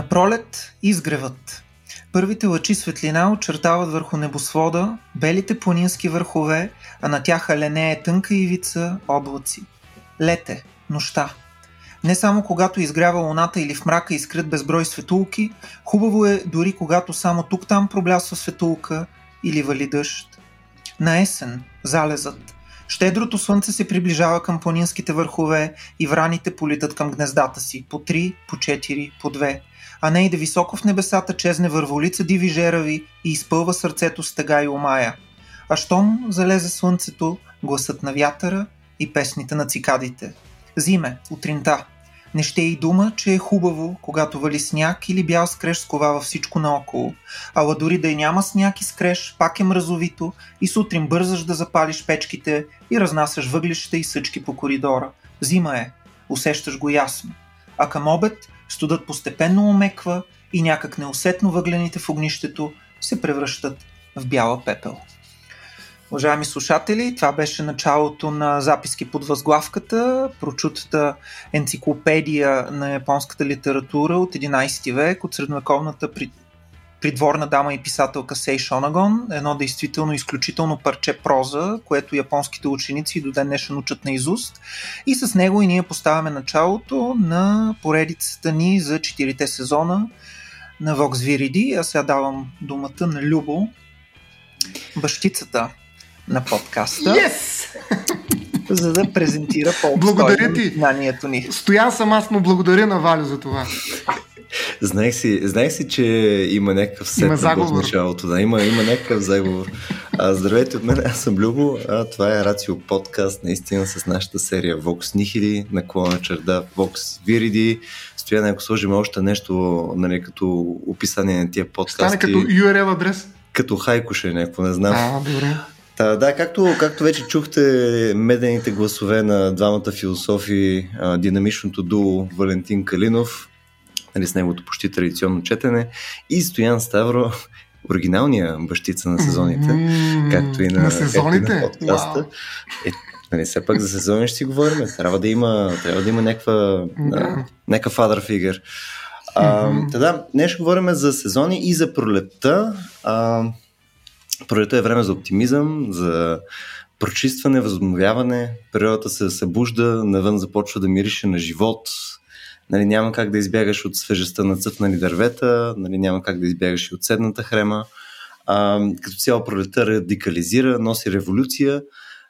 На пролет изгревът. Първите лъчи светлина очертават върху небосвода белите планински върхове, а на тях аленее тънка ивица облаци. Лете, нощта. Не само когато изгрява луната или в мрака изкрит безброй светулки, хубаво е дори когато само тук-там проблясва светулка или вали дъжд. На есен, залезът. Щедрото слънце се приближава към планинските върхове и враните политат към гнездата си, по три, по четири, по две, а не и да високо в небесата чезне върволица диви жерави и изпълва сърцето с тъга и омая. А щом залезе слънцето, гласът на вятъра и песните на цикадите. Зиме, утринта. Не ще и дума, че е хубаво, когато вали сняг или бял скреж сковава всичко наоколо. Ала дори да и няма сняг и скреж, пак е мразовито и сутрин бързаш да запалиш печките и разнасяш въглища и съчки по коридора. Зима е, усещаш го ясно. А към обед студът постепенно омеква и някак неусетно въглените в огнището се превръщат в бяла пепел. Уважаеми слушатели, това беше началото на записки под възглавката, прочутата енциклопедия на японската литература от 11 век, от средновековната придворна дама и писателка Сей Шонагон, едно действително изключително парче проза, което японските ученици до ден днешен учат на изуст. И с него и ние поставяме началото на поредицата ни за четирите сезона на Vox Viridi. Аз сега давам думата на Любо, бащицата на подкаста. Yes! за да презентира по-обстойно знанието ни. Стоян съм аз, но благодаря на Валю за това. Знаех си, знаех си, че има някакъв сет има в началото. Да, има, има някакъв заговор. А, здравейте от мен, аз съм Любо. А, това е Рацио подкаст, наистина с нашата серия Vox Nihili, наклона черда Vox Viridi. Стоя, ако сложим още нещо нали, като описание на тия подкасти. Стане като URL адрес. Като хайкоше някакво, не знам. А, добре. Та, да, както, както вече чухте медените гласове на двамата философи, а, динамичното дуо Валентин Калинов, нали, с неговото почти традиционно четене, и Стоян Ставро, оригиналния бащица на сезоните, Mm, както и на, на сезоните? на подкаста. Е, нали, все пак за сезони ще си говорим. Трябва да има, трябва да има някаква, а, някакъв father figure. А, та да, днес ще говорим за сезони и за пролетта. А, пролетта е време за оптимизъм, за прочистване, възобновяване. Природата се събужда, навън започва да мирише на живот. Нали, няма как да избягаш от свежестта на цъфнали дървета, нали, няма как да избягаш и от седната хрема. А, като цяло пролетта радикализира, носи революция.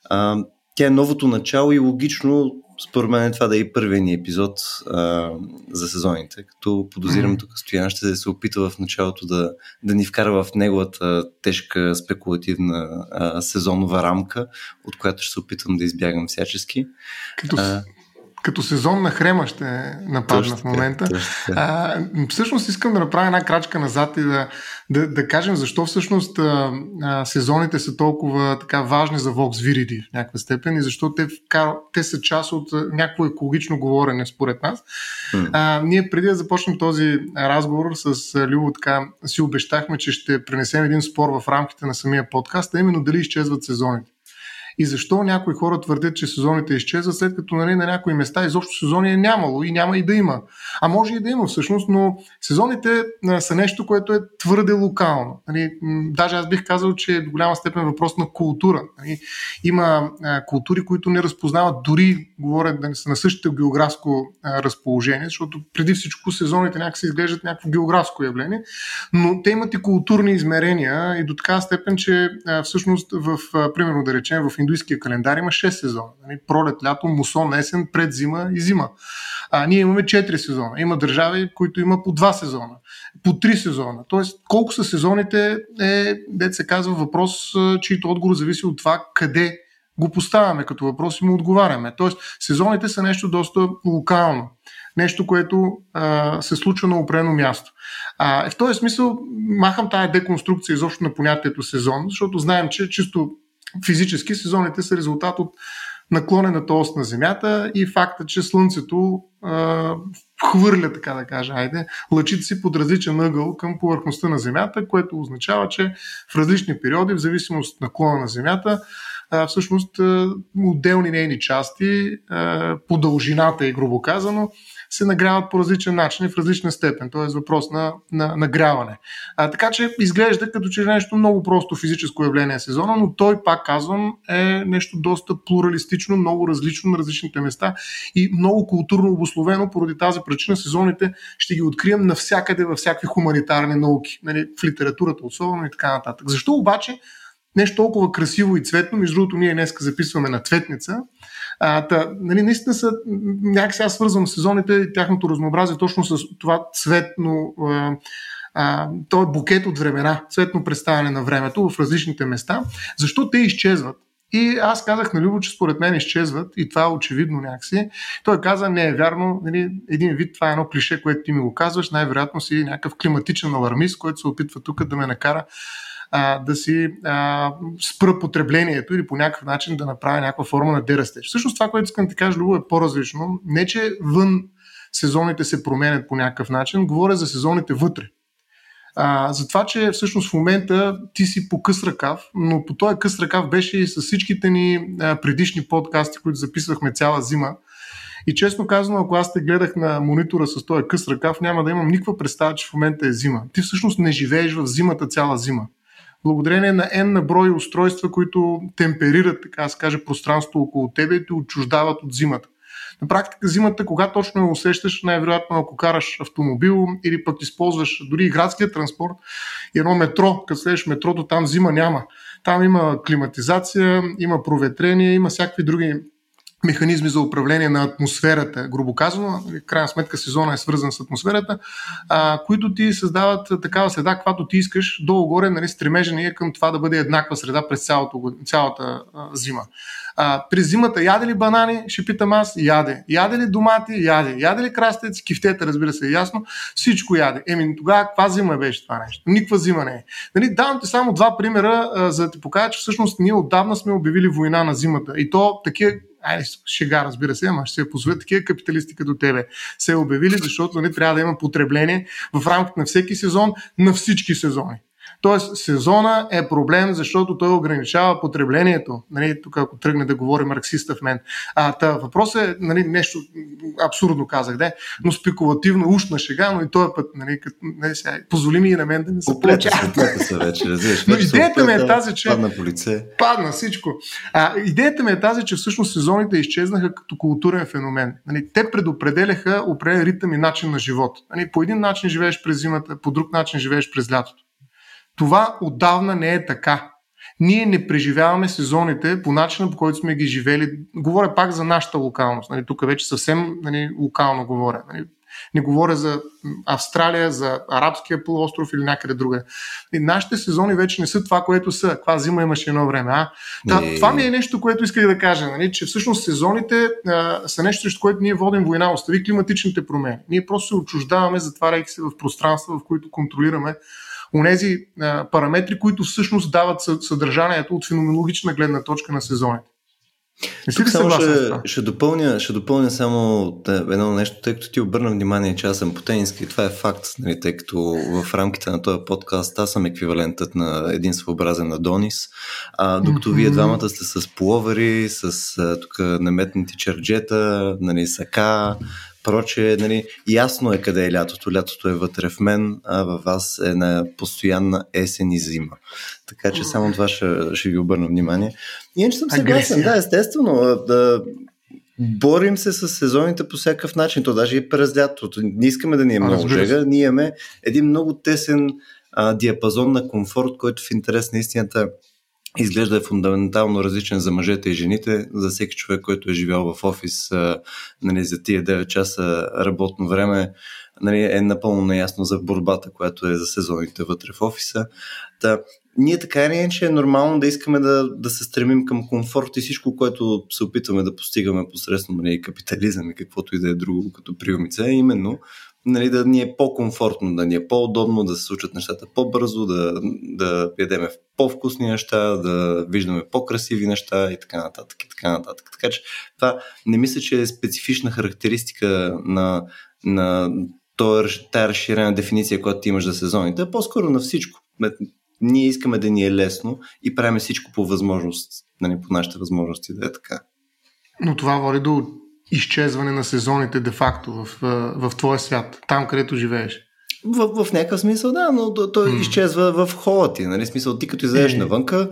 А, тя е новото начало и логично, според мен, това да е и първият ни епизод а, за сезоните. Като подозирам тук Стоян ще се опитва в началото да, да ни вкара в неговата тежка спекулативна а, сезонова рамка, от която ще се опитвам да избягам всячески. Като, А, като сезон на хрема ще нападна точно в момента. точно. А, всъщност искам да направя една крачка назад и да, да, да кажем защо всъщност а, а, сезоните са толкова така важни за Vox Viridi в някаква степен и защо те, те са част от някакво екологично говорене според нас. А, ние преди да започнем този разговор с Любо така си обещахме, че ще пренесем един спор в рамките на самия подкаст, а именно дали изчезват сезоните. И защо някои хора твърдят, че сезоните изчезват, след като нали, на някои места изобщо сезони е нямало и няма и да има. А може и да има всъщност, но сезоните са нещо, което е твърде локално. Нали, даже аз бих казал, че е до голяма степен въпрос на култура. Нали. Има а, култури, които не разпознават дори, говорят да не са на същото географско а, разположение, защото преди всичко сезоните някакси изглеждат някакво географско явление, но те имат и културни измерения и до така степен, че а, всъщност в, а, примерно да речем, в индуистския календар има 6 сезона. Нали? Пролет, лято, мусон, есен, предзима и зима. А, ние имаме 4 сезона. Има държави, които има по 2 сезона, по 3 сезона. Тоест, колко са сезоните е, дет се казва, въпрос, чийто отговор зависи от това къде го поставяме като въпрос и му отговаряме. Тоест, сезоните са нещо доста локално. Нещо, което а, се случва на определено място. А, в този смисъл махам тая деконструкция изобщо на понятието сезон, защото знаем, че чисто физически сезоните са резултат от наклонената ос на Земята и факта, че Слънцето а, хвърля, така да кажа, айде, лъчите си под различен ъгъл към повърхността на Земята, което означава, че в различни периоди, в зависимост от наклона на Земята, а, всъщност а, отделни нейни части а, по дължината и грубо казано се нагряват по различен начин и в различна степен. То е въпрос на, на нагряване. А, така че изглежда като че е нещо много просто физическо явление сезона, но той, пак казвам, е нещо доста плуралистично, много различно на различните места и много културно обословено. Поради тази причина сезоните ще ги открием навсякъде във всякакви хуманитарни науки, нали, в литературата особено и така нататък. Защо обаче нещо толкова красиво и цветно. Между другото, ние днес записваме на цветница. А, та, нали, наистина са, някак сега свързвам сезоните и тяхното разнообразие точно с това цветно, а, а, то е букет от времена, цветно представяне на времето в различните места. Защо те изчезват? И аз казах на Любо, че според мен изчезват и това е очевидно някакси. Той каза, не е вярно, нали, един вид това е едно клише, което ти ми го казваш, най-вероятно си някакъв климатичен алармист, който се опитва тук да ме накара а, да си а, спра потреблението или по някакъв начин да направя някаква форма на дерастеж. Всъщност това, което искам да ти кажа, Любо, е по-различно. Не, че вън сезоните се променят по някакъв начин, говоря за сезоните вътре. А, за това, че всъщност в момента ти си по къс ръкав, но по този къс ръкав беше и с всичките ни а, предишни подкасти, които записвахме цяла зима. И честно казано, ако аз те гледах на монитора с този къс ръкав, няма да имам никаква представа, че в момента е зима. Ти всъщност не живееш в зимата цяла зима благодарение на N на брой устройства, които темперират, така да каже, пространство около тебе и те отчуждават от зимата. На практика зимата, кога точно я усещаш, най-вероятно ако караш автомобил или пък използваш дори и градския транспорт и едно метро, като следваш метрото, там зима няма. Там има климатизация, има проветрение, има всякакви други механизми за управление на атмосферата, грубо казано, в крайна сметка сезона е свързан с атмосферата, а, които ти създават такава следа, каквато ти искаш, долу-горе нали, стремежа ни е към това да бъде еднаква среда през цялото, цялата а, зима. А, през зимата яде ли банани, ще питам аз, яде. Яде ли домати, яде. Яде ли крастец, кифтета, разбира се, е ясно. Всичко яде. Еми, тогава каква зима беше това нещо? Никаква зима не е. Нали, давам ти само два примера, а, за да ти покажа, че всъщност ние отдавна сме обявили война на зимата. И то такива айде, шега, разбира се, ама ще се позволят такива капиталисти като тебе. Се обявили, защото не нали, трябва да има потребление в рамките на всеки сезон, на всички сезони. Тоест, сезона е проблем, защото той ограничава потреблението. Нали, тук, ако тръгне да говори марксиста в мен. А, та, въпрос е нали, нещо абсурдно казах, де, но спекулативно, ушна шега, но и този път, нали, като, нали, сега, позволи ми и на мен да не се плече. се вече, разбираш. Но идеята ми е тази, че... Падна по лице. Падна всичко. А, идеята ми е тази, че всъщност сезоните изчезнаха като културен феномен. Нали, те предопределяха определен ритъм и начин на живот. Нали, по един начин живееш през зимата, по друг начин живееш през лятото. Това отдавна не е така. Ние не преживяваме сезоните по начина, по който сме ги живели. Говоря пак за нашата локалност. Нали, тук вече съвсем нали, локално говоря. Нали. Не говоря за Австралия, за Арабския полуостров или някъде друга. И нашите сезони вече не са това, което са. Каква зима имаше едно време. А? Та, това ми е нещо, което исках да кажа. Нали? Че всъщност сезоните а, са нещо, срещу което ние водим война. Остави климатичните промени. Ние просто се отчуждаваме, затваряйки се в пространства, в които контролираме онези параметри, които всъщност дават съдържанието от феноменологична гледна точка на сезоните. Не само ще, ще, допълня, ще допълня само едно нещо, тъй като ти обърна внимание, че аз съм потенски. Това е факт, нали, тъй като в рамките на този подкаст аз съм еквивалентът на един своеобразен Адонис, а, докато mm-hmm. вие двамата сте с пловери, с тук наметнати черджета, нали, сака, Проче, нали, ясно е къде е лятото. Лятото е вътре в мен, а във вас е на постоянна есен и зима. Така че само това ще, ще ви обърна внимание. Иначе съм съгласен, да, естествено. Да, борим се с сезоните по всякакъв начин. То даже и през лятото. Не искаме да ни е много жега. Ние имаме един много тесен а, диапазон на комфорт, който в интерес на истината изглежда е фундаментално различен за мъжете и жените, за всеки човек, който е живял в офис нали, за тия 9 часа работно време, нали, е напълно наясно за борбата, която е за сезоните вътре в офиса. Та, ние така или иначе е нормално да искаме да, да се стремим към комфорт и всичко, което се опитваме да постигаме посредством нали, капитализъм и каквото и да е друго като приумица, е именно нали, да ни е по-комфортно, да ни е по-удобно, да се случат нещата по-бързо, да, да ядеме по-вкусни неща, да виждаме по-красиви неща и така нататък. И така, нататък. така че това не мисля, че е специфична характеристика на, на тази разширена дефиниция, която ти имаш за сезоните, а по-скоро на всичко. Ние искаме да ни е лесно и правим всичко по възможност, нали, по нашите възможности да е така. Но това води до изчезване на сезоните де-факто в, в, в твоя свят, там където живееш. В, в някакъв смисъл, да, но той то mm. изчезва в хола ти. Нали? Смисъл, ти като излезеш mm. навънка,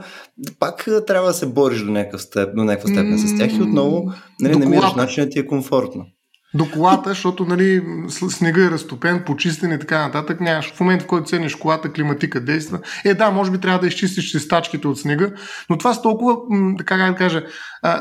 пак трябва да се бориш до някакъв степ, до някаква степен mm. с тях и отново нали, намираш начин да ти е комфортно до колата, защото нали, снега е разтопен, почистен и така нататък. Нямаш. В момента, в който седнеш колата, климатика действа. Е, да, може би трябва да изчистиш чистачките от снега, но това са толкова, така как да кажа,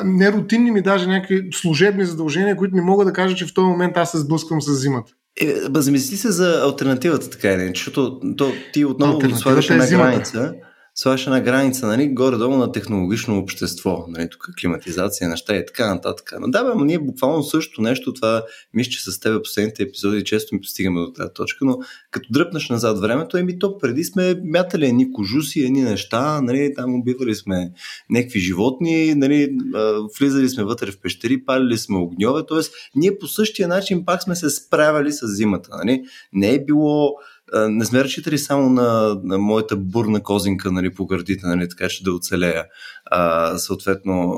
нерутинни ми даже някакви служебни задължения, които не мога да кажа, че в този момент аз се сблъсквам с зимата. Е, замисли се за альтернативата, така или защото то, ти отново слагаш на граница слагаш една граница, нали, горе-долу на технологично общество, нали, тук климатизация, неща и така нататък. Но да, бе, ние буквално също нещо, това мисля, че с теб последните епизоди често ми постигаме до тази точка, но като дръпнеш назад времето, еми то преди сме мятали едни кожуси, едни неща, нали, там убивали сме някакви животни, нали, влизали сме вътре в пещери, палили сме огньове, т.е. ние по същия начин пак сме се справяли с зимата. Нали. Не е било не сме разчитали само на, на моята бурна козинка нали, по гърдите, нали, така че да оцелея а, съответно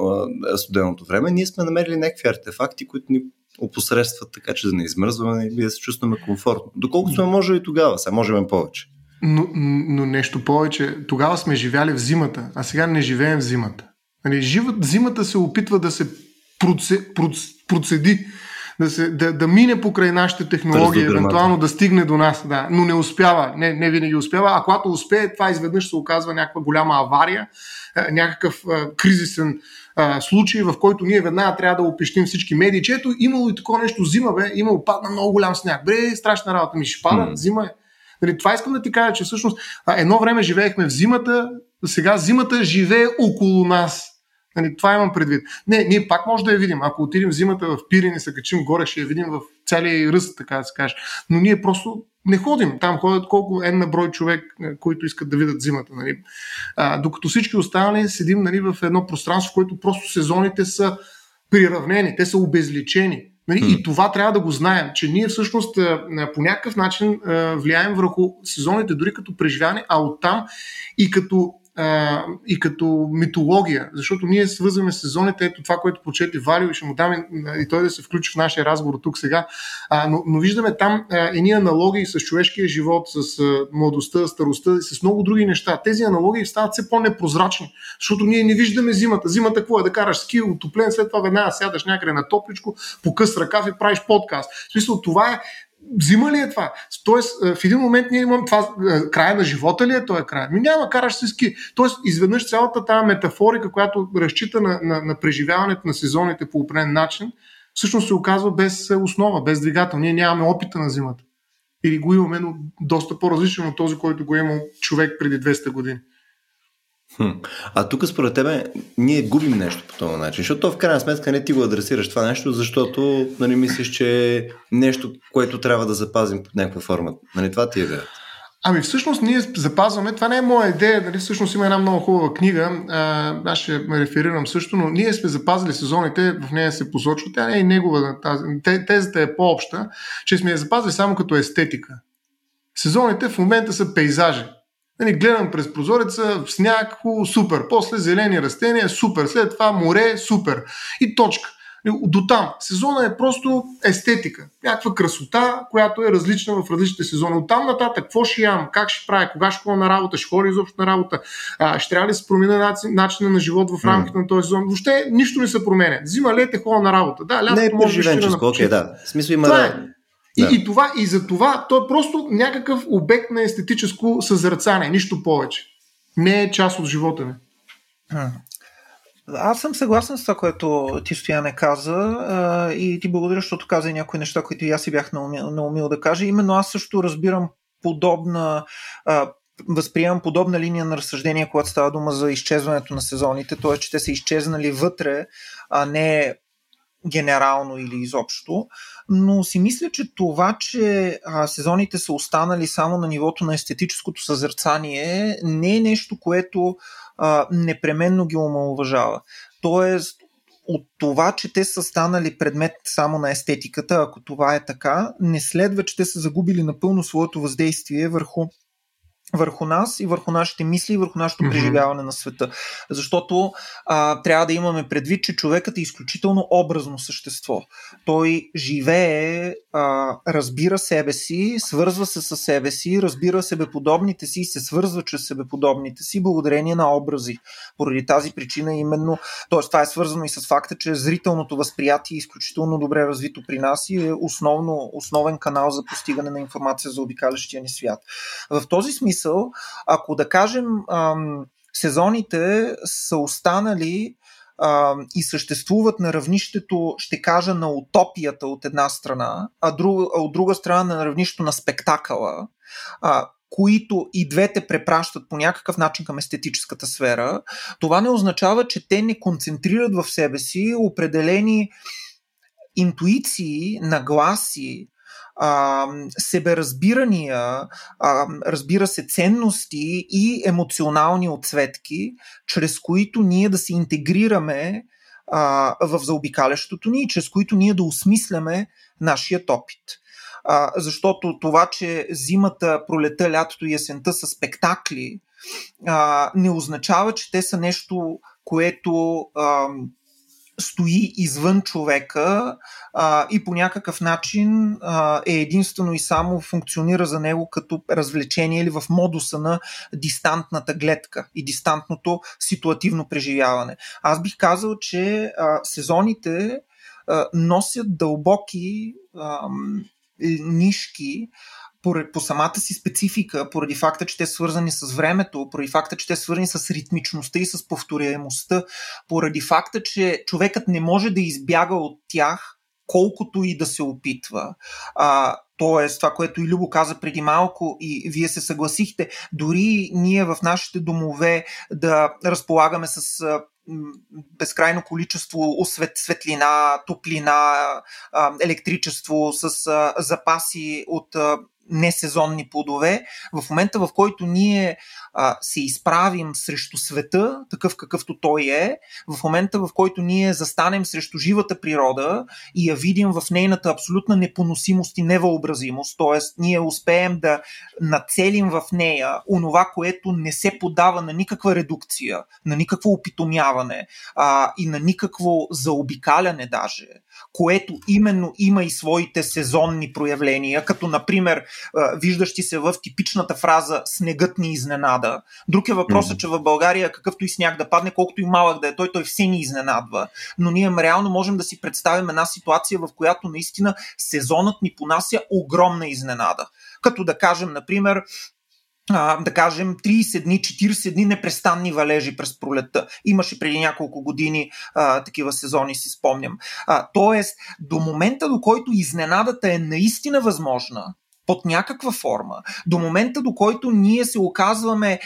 а, студеното време. Ние сме намерили някакви артефакти, които ни опосредстват така, че да не измръзваме и да се чувстваме комфортно. Доколкото сме можели тогава, сега можем повече. Но, но нещо повече, тогава сме живяли в зимата, а сега не живеем в зимата. Нали, живът, зимата се опитва да се проце, проц, процеди да, се, да, да мине покрай нашите технологии, евентуално да стигне до нас, да, но не успява, не, не винаги успява, а когато успее, това изведнъж се оказва някаква голяма авария, е, някакъв а, е, кризисен а, е, случай, в който ние веднага трябва да опищим всички медии, че ето имало и такова нещо, зима бе, имало падна много голям сняг, бре, страшна работа ми ще пада, mm. зима е. Нали, това искам да ти кажа, че всъщност едно време живеехме в зимата, сега зимата живее около нас. Нали, това имам предвид. Не, ние пак може да я видим. Ако отидем зимата в Пирин и се качим горе, ще я видим в целия ръст, така да се каже. Но ние просто не ходим. Там ходят колко е на брой човек, е, които искат да видят зимата. Нали. А, докато всички останали седим нали, в едно пространство, в което просто сезоните са приравнени, те са обезличени. Нали? И това трябва да го знаем, че ние всъщност по някакъв начин влияем върху сезоните, дори като преживяване, а оттам и като а, и като митология, защото ние свързваме сезоните, ето това, което прочети Валио и ще му даме и той да се включи в нашия разговор тук сега, а, но, но виждаме там едни аналогии с човешкия живот, с а, младостта, старостта и с много други неща. Тези аналогии стават все по-непрозрачни, защото ние не виждаме зимата. Зимата какво е? Да караш ски, отоплен, след това веднага сядаш някъде на топличко, по къс ръкав и правиш подкаст. В смисъл, това е Взима ли е това? Тоест, е, в един момент ние имам това, е, края на живота ли е този край? Ми няма, караш се ски. Тоест, изведнъж цялата тази метафорика, която разчита на, на, на преживяването на сезоните по определен начин, всъщност се оказва без основа, без двигател. Ние нямаме опита на зимата. Или го имаме, но доста по-различен от този, който го е имал човек преди 200 години. Хм. А тук според тебе ние губим нещо по този начин, защото в крайна сметка не ти го адресираш това нещо, защото нали, мислиш, че е нещо, което трябва да запазим под някаква форма. Нали, това ти е идеята. Ами всъщност ние запазваме, това не е моя идея, нали, всъщност има една много хубава книга, аз ще ме реферирам също, но ние сме запазили сезоните, в нея се посочва, тя не е негова, тази, тезата е по-обща, че сме я запазили само като естетика. Сезоните в момента са пейзажи. Нали, гледам през прозореца, сняг, хубаво, супер. После зелени растения, супер. След това море, супер. И точка. Нали, до там. Сезона е просто естетика. Някаква красота, която е различна в различните сезони. От там нататък, какво ще ям, как ще правя, кога ще ходя на работа, ще ходя изобщо на работа, а, ще трябва ли да се променя начин, начина на живот в рамките mm. на този сезон. Въобще нищо не се променя. Зима, лете, ходя на работа. Да, лято не е може да окей, да. В смисъл има да. Е. И, да. и, това, и за това то е просто някакъв обект на естетическо съзрацание, нищо повече. Не е част от живота ми. Аз съм съгласен с това, което ти Стояне каза а, и ти благодаря, защото каза и някои неща, които и аз си бях наумил, наумил да кажа. Именно аз също разбирам подобна а, възприемам подобна линия на разсъждение, когато става дума за изчезването на сезоните, т.е. че те са изчезнали вътре, а не генерално или изобщо но си мисля, че това, че а, сезоните са останали само на нивото на естетическото съзерцание, не е нещо, което а, непременно ги омалуважава. Тоест, от това, че те са станали предмет само на естетиката, ако това е така, не следва, че те са загубили напълно своето въздействие върху върху нас и върху нашите мисли и върху нашето mm-hmm. преживяване на света. Защото а, трябва да имаме предвид, че човекът е изключително образно същество. Той живее, а, разбира себе си, свързва се с себе си, разбира себеподобните си и се свързва чрез себеподобните си благодарение на образи. Поради тази причина именно, т.е. това е свързано и с факта, че зрителното възприятие е изключително добре развито при нас и е основно, основен канал за постигане на информация за обикалящия ни свят. В този смисъл смисъл, ако да кажем сезоните са останали и съществуват на равнището, ще кажа, на утопията от една страна, а, от друга страна на равнището на спектакъла, които и двете препращат по някакъв начин към естетическата сфера, това не означава, че те не концентрират в себе си определени интуиции, нагласи, а, себеразбирания, а, разбира се, ценности и емоционални отцветки, чрез които ние да се интегрираме а, в заобикалящото ни и чрез които ние да осмисляме нашият опит. А, защото това, че зимата, пролета, лятото и есента са спектакли, а, не означава, че те са нещо, което а, стои извън човека а, и по някакъв начин а, е единствено и само функционира за него като развлечение или в модуса на дистантната гледка и дистантното ситуативно преживяване. Аз бих казал, че а, сезоните а, носят дълбоки а, нишки, по, по самата си специфика, поради факта, че те са свързани с времето, поради факта, че те са свързани с ритмичността и с повторяемостта, поради факта, че човекът не може да избяга от тях, колкото и да се опитва. А, Тоест, това, което и Любо каза преди малко и вие се съгласихте, дори ние в нашите домове да разполагаме с безкрайно количество освет, светлина, топлина, електричество, с запаси от несезонни плодове, в момента в който ние а, се изправим срещу света, такъв какъвто той е, в момента в който ние застанем срещу живата природа и я видим в нейната абсолютна непоносимост и невъобразимост, т.е. ние успеем да нацелим в нея онова, което не се подава на никаква редукция, на никакво опитомяване а, и на никакво заобикаляне даже, което именно има и своите сезонни проявления, като например виждащи се в типичната фраза снегът ни изненада. Друг е въпросът, mm-hmm. че в България какъвто и сняг да падне, колкото и малък да е той, той все ни изненадва. Но ние реално можем да си представим една ситуация, в която наистина сезонът ни понася огромна изненада. Като да кажем, например, а, да кажем, 30 дни, 40 дни непрестанни валежи през пролетта. Имаше преди няколко години а, такива сезони, си спомням. А, тоест, до момента, до който изненадата е наистина възможна, под някаква форма, до момента, до който ние се оказваме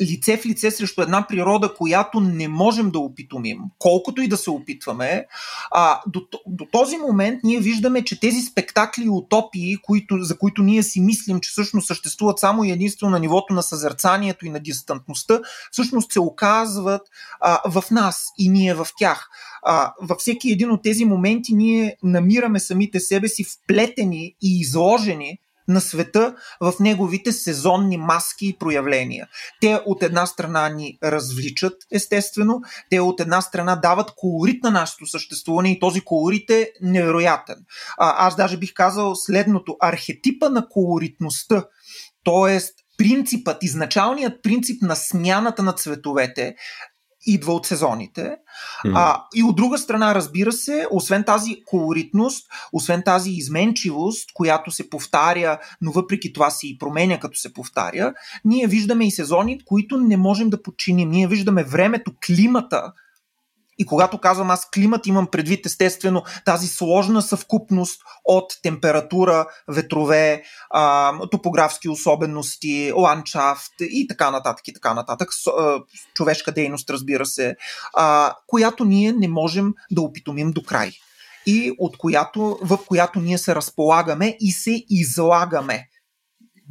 лице в лице срещу една природа, която не можем да опитомим, колкото и да се опитваме, а, до, до този момент ние виждаме, че тези спектакли и утопии, които, за които ние си мислим, че всъщност съществуват само и единствено на нивото на съзерцанието и на дистантността, всъщност се оказват а, в нас и ние в тях. А, във всеки един от тези моменти ние намираме самите себе си вплетени и изложени на света в неговите сезонни маски и проявления. Те от една страна ни развличат, естествено, те от една страна дават колорит на нашето съществуване и този колорит е невероятен. Аз даже бих казал следното. Архетипа на колоритността, т.е. принципът, изначалният принцип на смяната на цветовете идва от сезоните. Mm-hmm. А, и от друга страна, разбира се, освен тази колоритност, освен тази изменчивост, която се повтаря, но въпреки това се и променя като се повтаря, ние виждаме и сезони, които не можем да подчиним. Ние виждаме времето, климата, и когато казвам аз климат, имам предвид естествено тази сложна съвкупност от температура, ветрове, топографски особености, ландшафт и така нататък и така нататък. Човешка дейност, разбира се, която ние не можем да опитомим до край. И от която, в която ние се разполагаме и се излагаме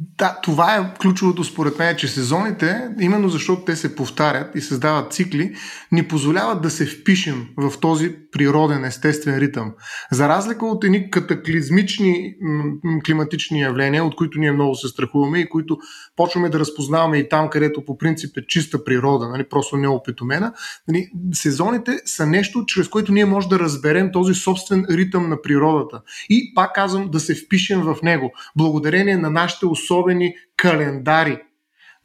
Да, това е ключовото според мен, че сезоните, именно защото те се повтарят и създават цикли, ни позволяват да се впишем в този природен, естествен ритъм. За разлика от едни катаклизмични климатични явления, от които ние много се страхуваме и които почваме да разпознаваме и там, където по принцип е чиста природа, нали, просто неопитомена, нали, сезоните са нещо, чрез което ние можем да разберем този собствен ритъм на природата. И пак казвам, да се впишем в него. Благодарение на нашите особени календари.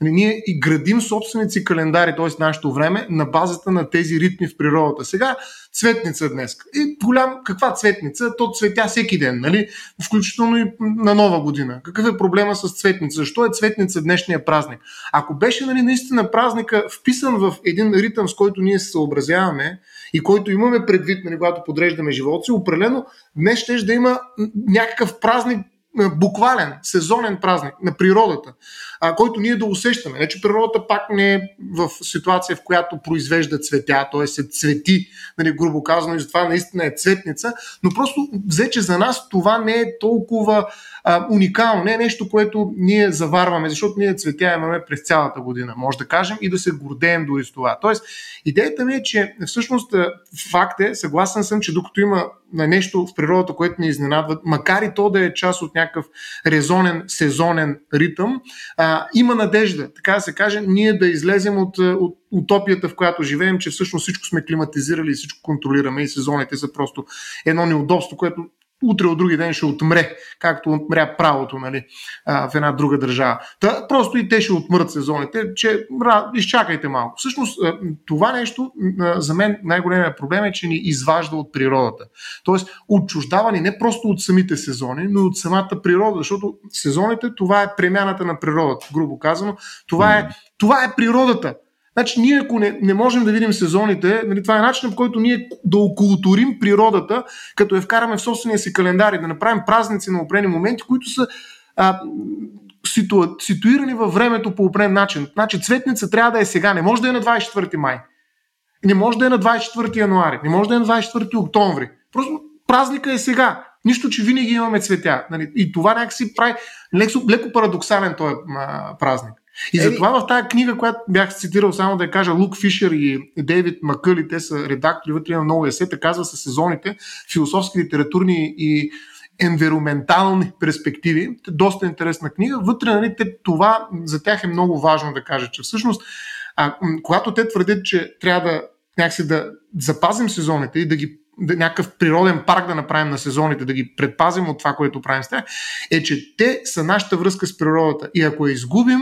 Нали, ние и градим собственици календари, т.е. нашето време, на базата на тези ритми в природата. Сега цветница днес. И голям, каква цветница? То цветя всеки ден, нали? Включително и на нова година. Какъв е проблема с цветница? Защо е цветница днешния празник? Ако беше нали, наистина празника вписан в един ритъм, с който ние се съобразяваме и който имаме предвид, нали, когато подреждаме живота си, определено днес ще да има някакъв празник буквален, сезонен празник на природата, а, който ние да усещаме. Не, че природата пак не е в ситуация, в която произвежда цветя, т.е. се цвети, нали, грубо казано, и затова наистина е цветница, но просто взе, че за нас това не е толкова а, уникално, не е нещо, което ние заварваме, защото ние цветя имаме през цялата година, може да кажем, и да се гордеем дори с това. Тоест, идеята ми е, че всъщност факт е, съгласен съм, че докато има нещо в природата, което ни изненадва, макар и то да е част от някакъв резонен, сезонен ритъм, а, има надежда, така да се каже, ние да излезем от, от утопията, в която живеем, че всъщност всичко сме климатизирали и всичко контролираме и сезоните са просто едно неудобство, което утре от други ден ще отмре, както отмря правото нали, в една друга държава. Та, просто и те ще отмрат сезоните, че изчакайте малко. Всъщност това нещо за мен най-големия проблем е, че ни изважда от природата. Тоест отчуждавани не просто от самите сезони, но и от самата природа, защото сезоните това е премяната на природата, грубо казано. Това е, това е природата. Значи ние ако не, не можем да видим сезоните, нали, това е начинът по който ние да окултурим природата, като я вкараме в собствения си календар и да направим празници на определени моменти, които са а, ситу, ситуирани във времето по определен начин. Значи цветница трябва да е сега, не може да е на 24 май. Не може да е на 24 януари, не може да е на 24 октомври. Просто празника е сега. Нищо, че винаги имаме цветя. Нали? И това някакси прави леко, леко парадоксален този празник. И Еми... затова в тази книга, която бях цитирал, само да я кажа, Лук Фишер и Дейвид Макъли, те са редактори, вътре има много есета, казва се сезоните, философски, литературни и енвироментални перспективи. Доста интересна книга. Вътре, нали, те, това за тях е много важно да кажа, че всъщност, а, когато те твърдят, че трябва да някакси да запазим сезоните и да ги да, някакъв природен парк да направим на сезоните, да ги предпазим от това, което правим с тях, е, че те са нашата връзка с природата. И ако я изгубим,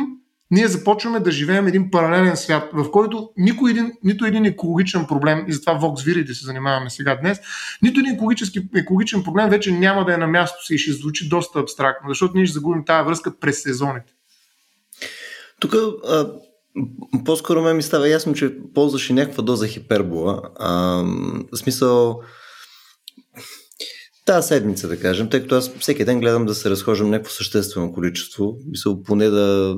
ние започваме да живеем един паралелен свят, в който никой един, нито един екологичен проблем, и затова Vox Viridi се занимаваме сега днес, нито един екологически, екологичен проблем вече няма да е на място си и ще звучи доста абстрактно, защото ние ще загубим тази връзка през сезоните. Тук по-скоро ме ми става ясно, че ползваш и някаква доза хипербола. А, в смисъл, тази седмица, да кажем, тъй като аз всеки ден гледам да се разхождам някакво съществено количество, мисъл поне да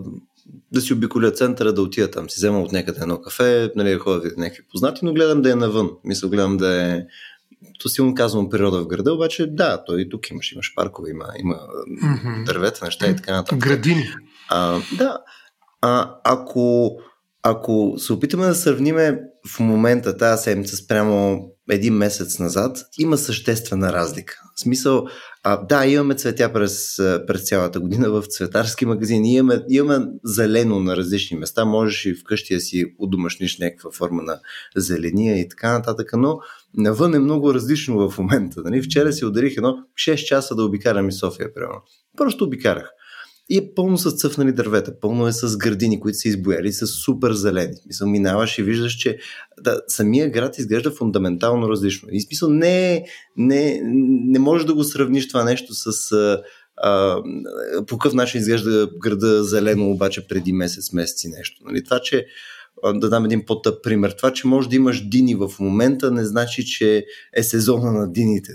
да си обиколя центъра, да отида там, си взема от някъде едно кафе, нали, ходя да някакви познати, но гледам да е навън. Мисля, гледам да е то силно казвам природа в града, обаче да, той и тук имаш, имаш паркове, има, има mm-hmm. дървета, неща и така нататък. Градини. А, да. А, ако, ако се опитаме да сравниме в момента тази седмица спрямо един месец назад, има съществена разлика. В смисъл, а, да, имаме цветя през, през цялата година в цветарски магазини, имаме, имаме зелено на различни места, можеш и вкъщи да си удомашниш някаква форма на зеления и така нататък, но навън е много различно в момента. Нали? Вчера си ударих едно 6 часа да обикарам и София, примерно. Просто обикарах. И е пълно с цъфнали дървета, пълно е с градини, които са избояли, са супер зелени. Мисъл, минаваш и виждаш, че да, самия град изглежда фундаментално различно. И смисъл, не, не, не можеш да го сравниш това нещо с а, по какъв начин изглежда града зелено, обаче преди месец, месец и нещо. Нали? Това, че да дам един по-тъп пример. Това, че може да имаш дини в момента, не значи, че е сезона на дините.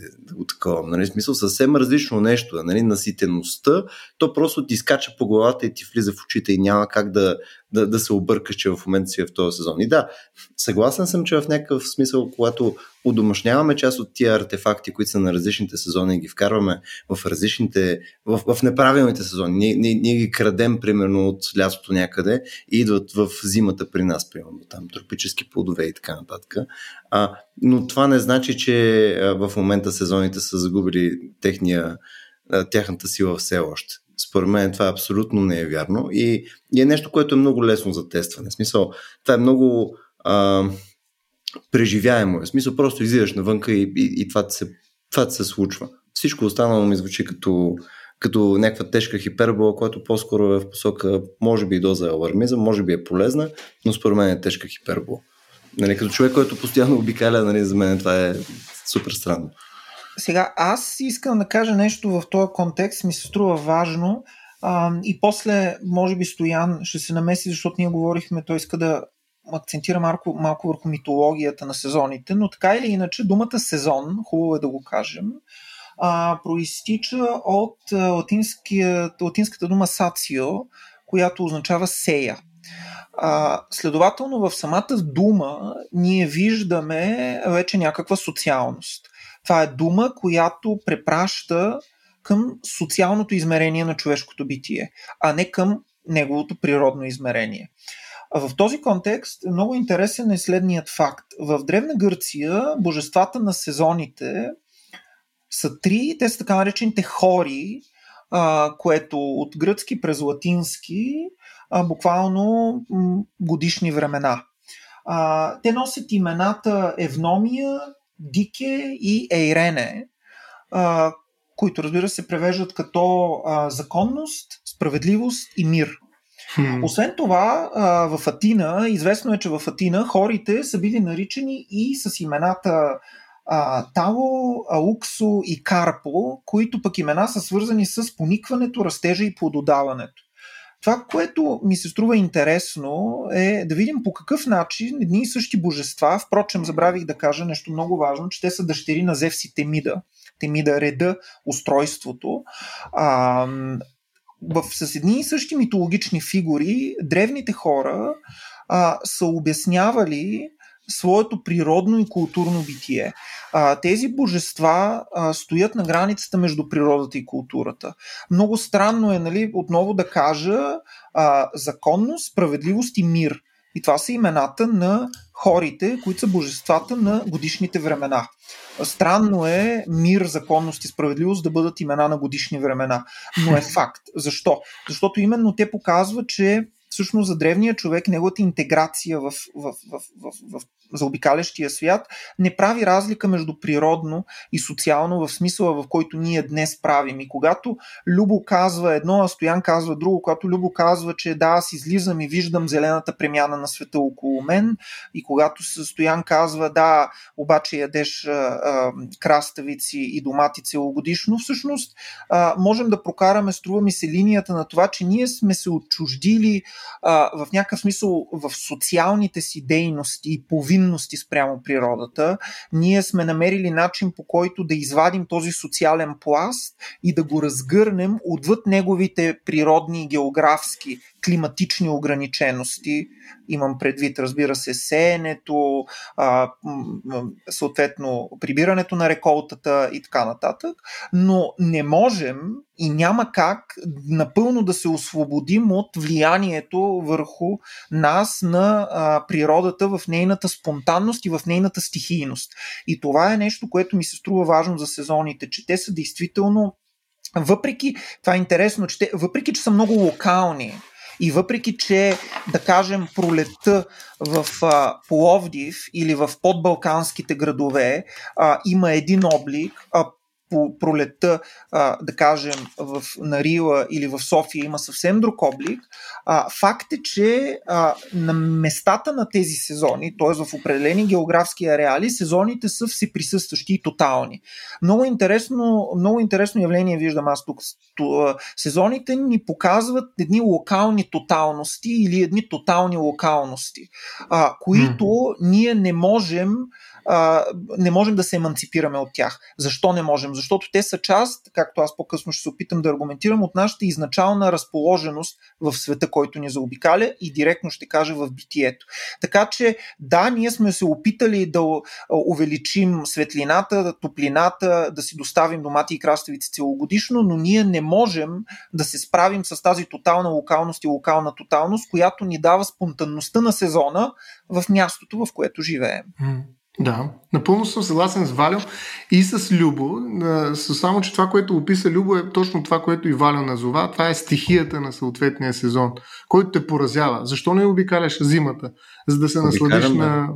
Такова. Нали? смисъл съвсем различно нещо. Нали? Наситеността, то просто ти скача по главата и ти влиза в очите и няма как да, да, да се объркаш, че в момента си е в този сезон. И да, съгласен съм, че в някакъв смисъл, когато удомашняваме част от тия артефакти, които са на различните сезони и ги вкарваме в различните, в, в неправилните сезони. Ние, ние, ние ги крадем, примерно, от лятото някъде и идват в зимата при нас, примерно, там тропически плодове и така нататък. А, но това не значи, че в момента сезоните са загубили техния, тяхната сила все още. Според мен това абсолютно не е вярно и, и е нещо, което е много лесно за тестване. В смисъл, това е много а, преживяемо. В смисъл, просто излизаш навънка и, и, и това, се, това се случва. Всичко останало ми звучи като, като някаква тежка хипербола, която по-скоро е в посока, може би и доза алармизъм, може би е полезна, но според мен е тежка хипербола. Нали, като човек, който постоянно обикаля, нали, за мен това е супер странно. Сега, аз искам да кажа нещо в този контекст, ми се струва важно. А, и после, може би, Стоян ще се намеси, защото ние говорихме, той иска да акцентира малко, малко върху митологията на сезоните, но така или иначе думата сезон, хубаво е да го кажем, а, проистича от латинската дума сацио, която означава сея. А, следователно, в самата дума ние виждаме вече някаква социалност. Това е дума, която препраща към социалното измерение на човешкото битие, а не към неговото природно измерение. В този контекст много интересен е следният факт. В Древна Гърция божествата на сезоните са три, те са така наречените хори, което от гръцки през латински буквално годишни времена. Те носят имената Евномия, Дике и Ейрене, а, които разбира се превеждат като а, законност, справедливост и мир. Hmm. Освен това, а, в Атина, известно е, че в Атина хорите са били наричани и с имената а, Тало, Ауксо и Карпо, които пък имена са свързани с поникването, растежа и плододаването. Това, което ми се струва интересно е да видим по какъв начин едни и същи божества, впрочем забравих да кажа нещо много важно, че те са дъщери на Зевс и Темида. Темида реда, устройството. А, в, с едни и същи митологични фигури древните хора а, са обяснявали своето природно и културно битие. А, тези божества а, стоят на границата между природата и културата. Много странно е, нали, отново да кажа а, законност, справедливост и мир. И това са имената на хорите, които са божествата на годишните времена. Странно е мир, законност и справедливост да бъдат имена на годишни времена, но е факт. Защо? Защото именно те показват, че всъщност за древния човек неговата интеграция в, в, в, в, в заобикалящия свят не прави разлика между природно и социално в смисъла, в който ние днес правим. И когато Любо казва едно, а Стоян казва друго, когато Любо казва, че да, аз излизам и виждам зелената премяна на света около мен, и когато Стоян казва, да, обаче ядеш а, а, краставици и домати целогодишно, всъщност а, можем да прокараме, струва ми се, линията на това, че ние сме се отчуждили а, в някакъв смисъл в социалните си дейности и повинности спрямо природата, ние сме намерили начин по който да извадим този социален пласт и да го разгърнем отвъд неговите природни и географски климатични ограничености. Имам предвид, разбира се, сеенето, а, съответно прибирането на реколтата и така нататък, но не можем и няма как напълно да се освободим от влиянието върху нас на а, природата в нейната спонтанност и в нейната стихийност. И това е нещо, което ми се струва важно за сезоните, че те са действително въпреки, това е интересно, че те, въпреки, че са много локални, и въпреки, че, да кажем, пролетта в а, Пловдив или в подбалканските градове а, има един облик, а по пролетта, а, да кажем, в Нарила или в София има съвсем друг облик. А, факт е, че а, на местата на тези сезони, т.е. в определени географски ареали, сезоните са всеприсъстващи и тотални. Много интересно, много интересно явление виждам аз тук. Сезоните ни показват едни локални тоталности или едни тотални локалности, а, които mm. ние не можем не можем да се еманципираме от тях. Защо не можем? Защото те са част, както аз по-късно ще се опитам да аргументирам, от нашата изначална разположеност в света, който ни заобикаля и директно ще кажа в битието. Така че да, ние сме се опитали да увеличим светлината, топлината, да си доставим домати и краставици целогодишно, но ние не можем да се справим с тази тотална локалност и локална тоталност, която ни дава спонтанността на сезона в мястото, в което живеем. Да, напълно съм съгласен с Валио и с Любо. Само, че това, което описа Любо е точно това, което и Валио назова. Това е стихията на съответния сезон, който те поразява. Защо не обикаляш зимата? За да се насладиш на...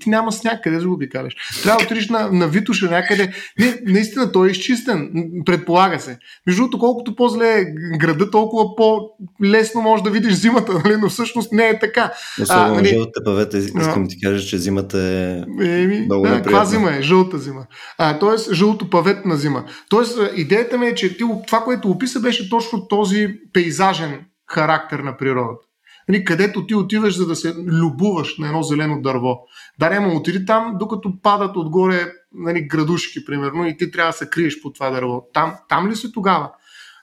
Ти няма с някъде да обикаляш. Трябва да отидеш на, на Витуша някъде. Не, наистина, той е изчистен. Предполага се. Между другото, колкото по-зле е града, толкова по-лесно можеш да видиш зимата, нали? но всъщност не е така. Особено нали... жълтите павета, искам да ти кажа, че зимата е, е Еми, Много да, каква зима е? Жълта зима. А, тоест, жълто паветна зима. Тоест, идеята ми е, че ти, това, което описа, беше точно този пейзажен характер на природата. Нали, където ти отиваш, за да се любуваш на едно зелено дърво. Да, няма отиди там, докато падат отгоре нали, градушки, примерно, и ти трябва да се криеш по това дърво. Там, там ли си тогава?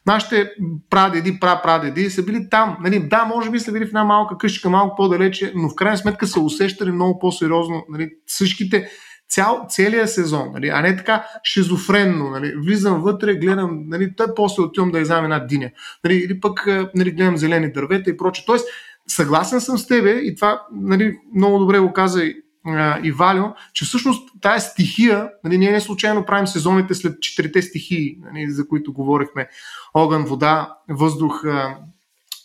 Нашите прадеди, пра-прадеди са били там. Нали, да, може би са били в една малка къщика, малко по-далече, но в крайна сметка са усещали много по-сериозно нали, всичките цял, целият сезон, нали, а не така шизофренно. Нали, влизам вътре, гледам, нали, той после отивам да изям една диня. Нали, или пък нали, гледам зелени дървета и прочее. Тоест, съгласен съм с тебе и това нали, много добре го каза и и Валио, че всъщност тая стихия, нали, ние не случайно правим сезоните след четирите стихии, нали, за които говорихме. Огън, вода, въздух. А...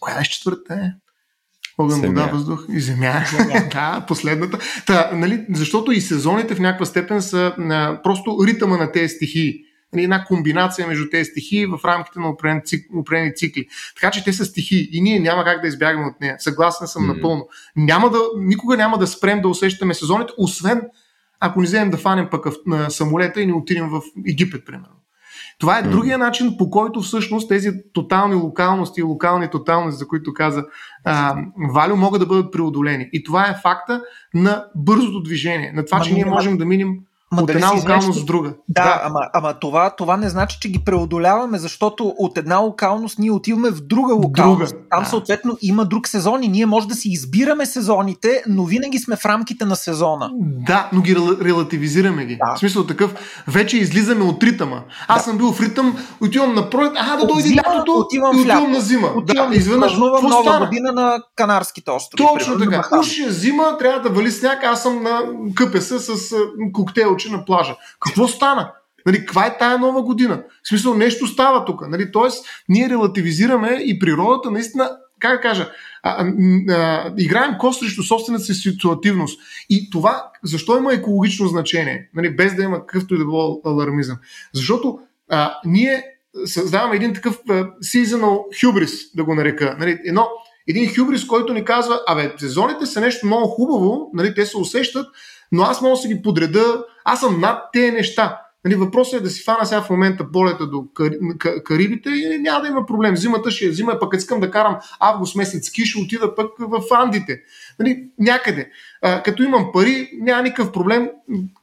Коя е четвърта? Е? Огън, земя. вода, въздух и земя. земя. да, последната. Та, нали, защото и сезоните в някаква степен са а, просто ритъма на тези стихии. Нали, една комбинация между тези стихии в рамките на определени, цик, определени цикли. Така че те са стихии и ние няма как да избягаме от нея. Съгласен съм mm-hmm. напълно. Няма да, никога няма да спрем да усещаме сезоните, освен ако ни вземем да фанем пък на самолета и ни отидем в Египет, примерно. Това е другия начин, по който всъщност тези тотални локалности и локални тоталности, за които каза а, Валю, могат да бъдат преодолени. И това е факта на бързото движение, на това, Ма, че ние можем да минем Ма от една локалност в друга. Да, да. Ама, ама това, това не значи, че ги преодоляваме, защото от една локалност ние отиваме в друга локалност. Друга. Там да. съответно има друг сезон и ние може да си избираме сезоните, но винаги сме в рамките на сезона. Да, но ги релативизираме ги. Да. В смисъл такъв, вече излизаме от ритъма. Аз да. съм бил в ритъм, отивам на пролет, ага да дойде лятото отивам и отивам на зима. Отивам да, изведнъж. нова стана? година на Канарските острови. Точно така. Уж е зима, трябва да вали сняг, аз съм на къпеса с коктейл очи на плажа. Какво стана? Нали, каква е тая нова година? В смисъл, нещо става тук. Нали? Тоест, ние релативизираме и природата наистина, как да кажа, а, а, а, играем кост срещу собствената си ситуативност. И това, защо има екологично значение? Нали, без да има какъвто и да било алармизъм. Защото а, ние създаваме един такъв а, seasonal hubris, да го нарека. Нали, едно, един хюбрис, който ни казва, абе, сезоните са нещо много хубаво, нали, те се усещат, но аз мога да ги подреда, аз съм над тези неща. Нали, въпросът е да си фана сега в момента полета до Карибите и няма да има проблем. Зимата ще е зима, пък искам да карам август месец ски, отида пък в Андите. Нали, някъде а, като имам пари, няма никакъв проблем,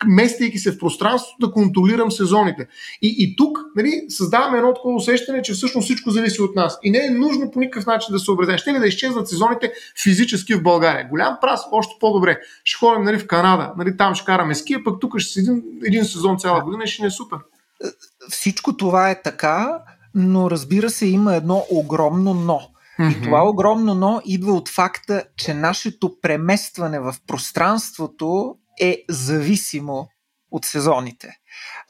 местейки се в пространството, да контролирам сезоните. И, и тук нали, създаваме едно такова усещане, че всъщност всичко зависи от нас. И не е нужно по никакъв начин да се образем. Ще ли да изчезнат сезоните физически в България? Голям прас, още по-добре. Ще ходим нали, в Канада, нали, там ще караме ски, а пък тук ще седим един сезон цяла година и ще не е супер. Всичко това е така, но разбира се, има едно огромно но. Mm-hmm. И това огромно но идва от факта, че нашето преместване в пространството е зависимо от сезоните.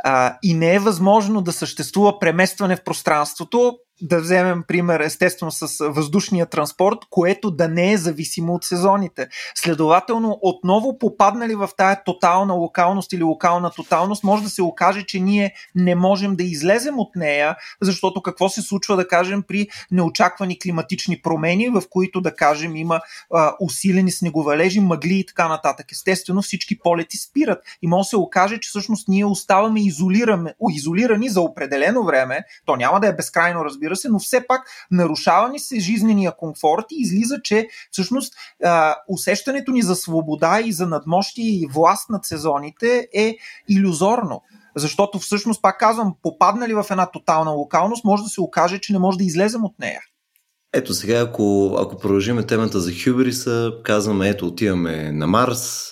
А, и не е възможно да съществува преместване в пространството да вземем пример естествено с въздушния транспорт, което да не е зависимо от сезоните. Следователно, отново попаднали в тая тотална локалност или локална тоталност, може да се окаже, че ние не можем да излезем от нея, защото какво се случва, да кажем, при неочаквани климатични промени, в които, да кажем, има а, усилени снеговалежи, мъгли и така нататък. Естествено, всички полети спират и може да се окаже, че всъщност ние оставаме изолирани за определено време, то няма да е безкрайно, разбира разбира се, но все пак нарушава ни се жизнения комфорт и излиза, че всъщност а, усещането ни за свобода и за надмощие и власт над сезоните е иллюзорно. Защото всъщност, пак казвам, попаднали в една тотална локалност, може да се окаже, че не може да излезем от нея. Ето сега, ако, ако продължим темата за Хюбериса, казваме, ето отиваме на Марс,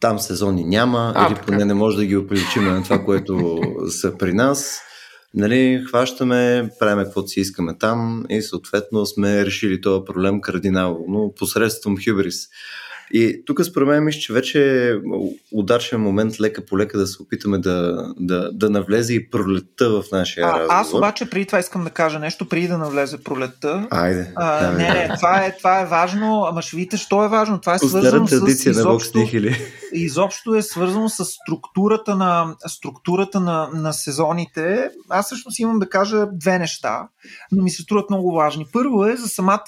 там сезони няма, а, или поне не може да ги оприличиме на това, което са при нас. Нали, хващаме, правим каквото си искаме там и съответно сме решили този проблем кардинално посредством Хюберис. И тук според мен мисля, че вече е удачен момент лека по лека да се опитаме да, да, да навлезе и пролетта в нашия а, разговор. Аз обаче преди това искам да кажа нещо, преди да навлезе пролетта. Айде. А, не, не, това е, това е важно, ама ще видите, що е важно. Това е свързано с изобщо, на изобщо е свързано с структурата на, структурата на, на сезоните. Аз всъщност имам да кажа две неща, но ми се струват много важни. Първо е за самата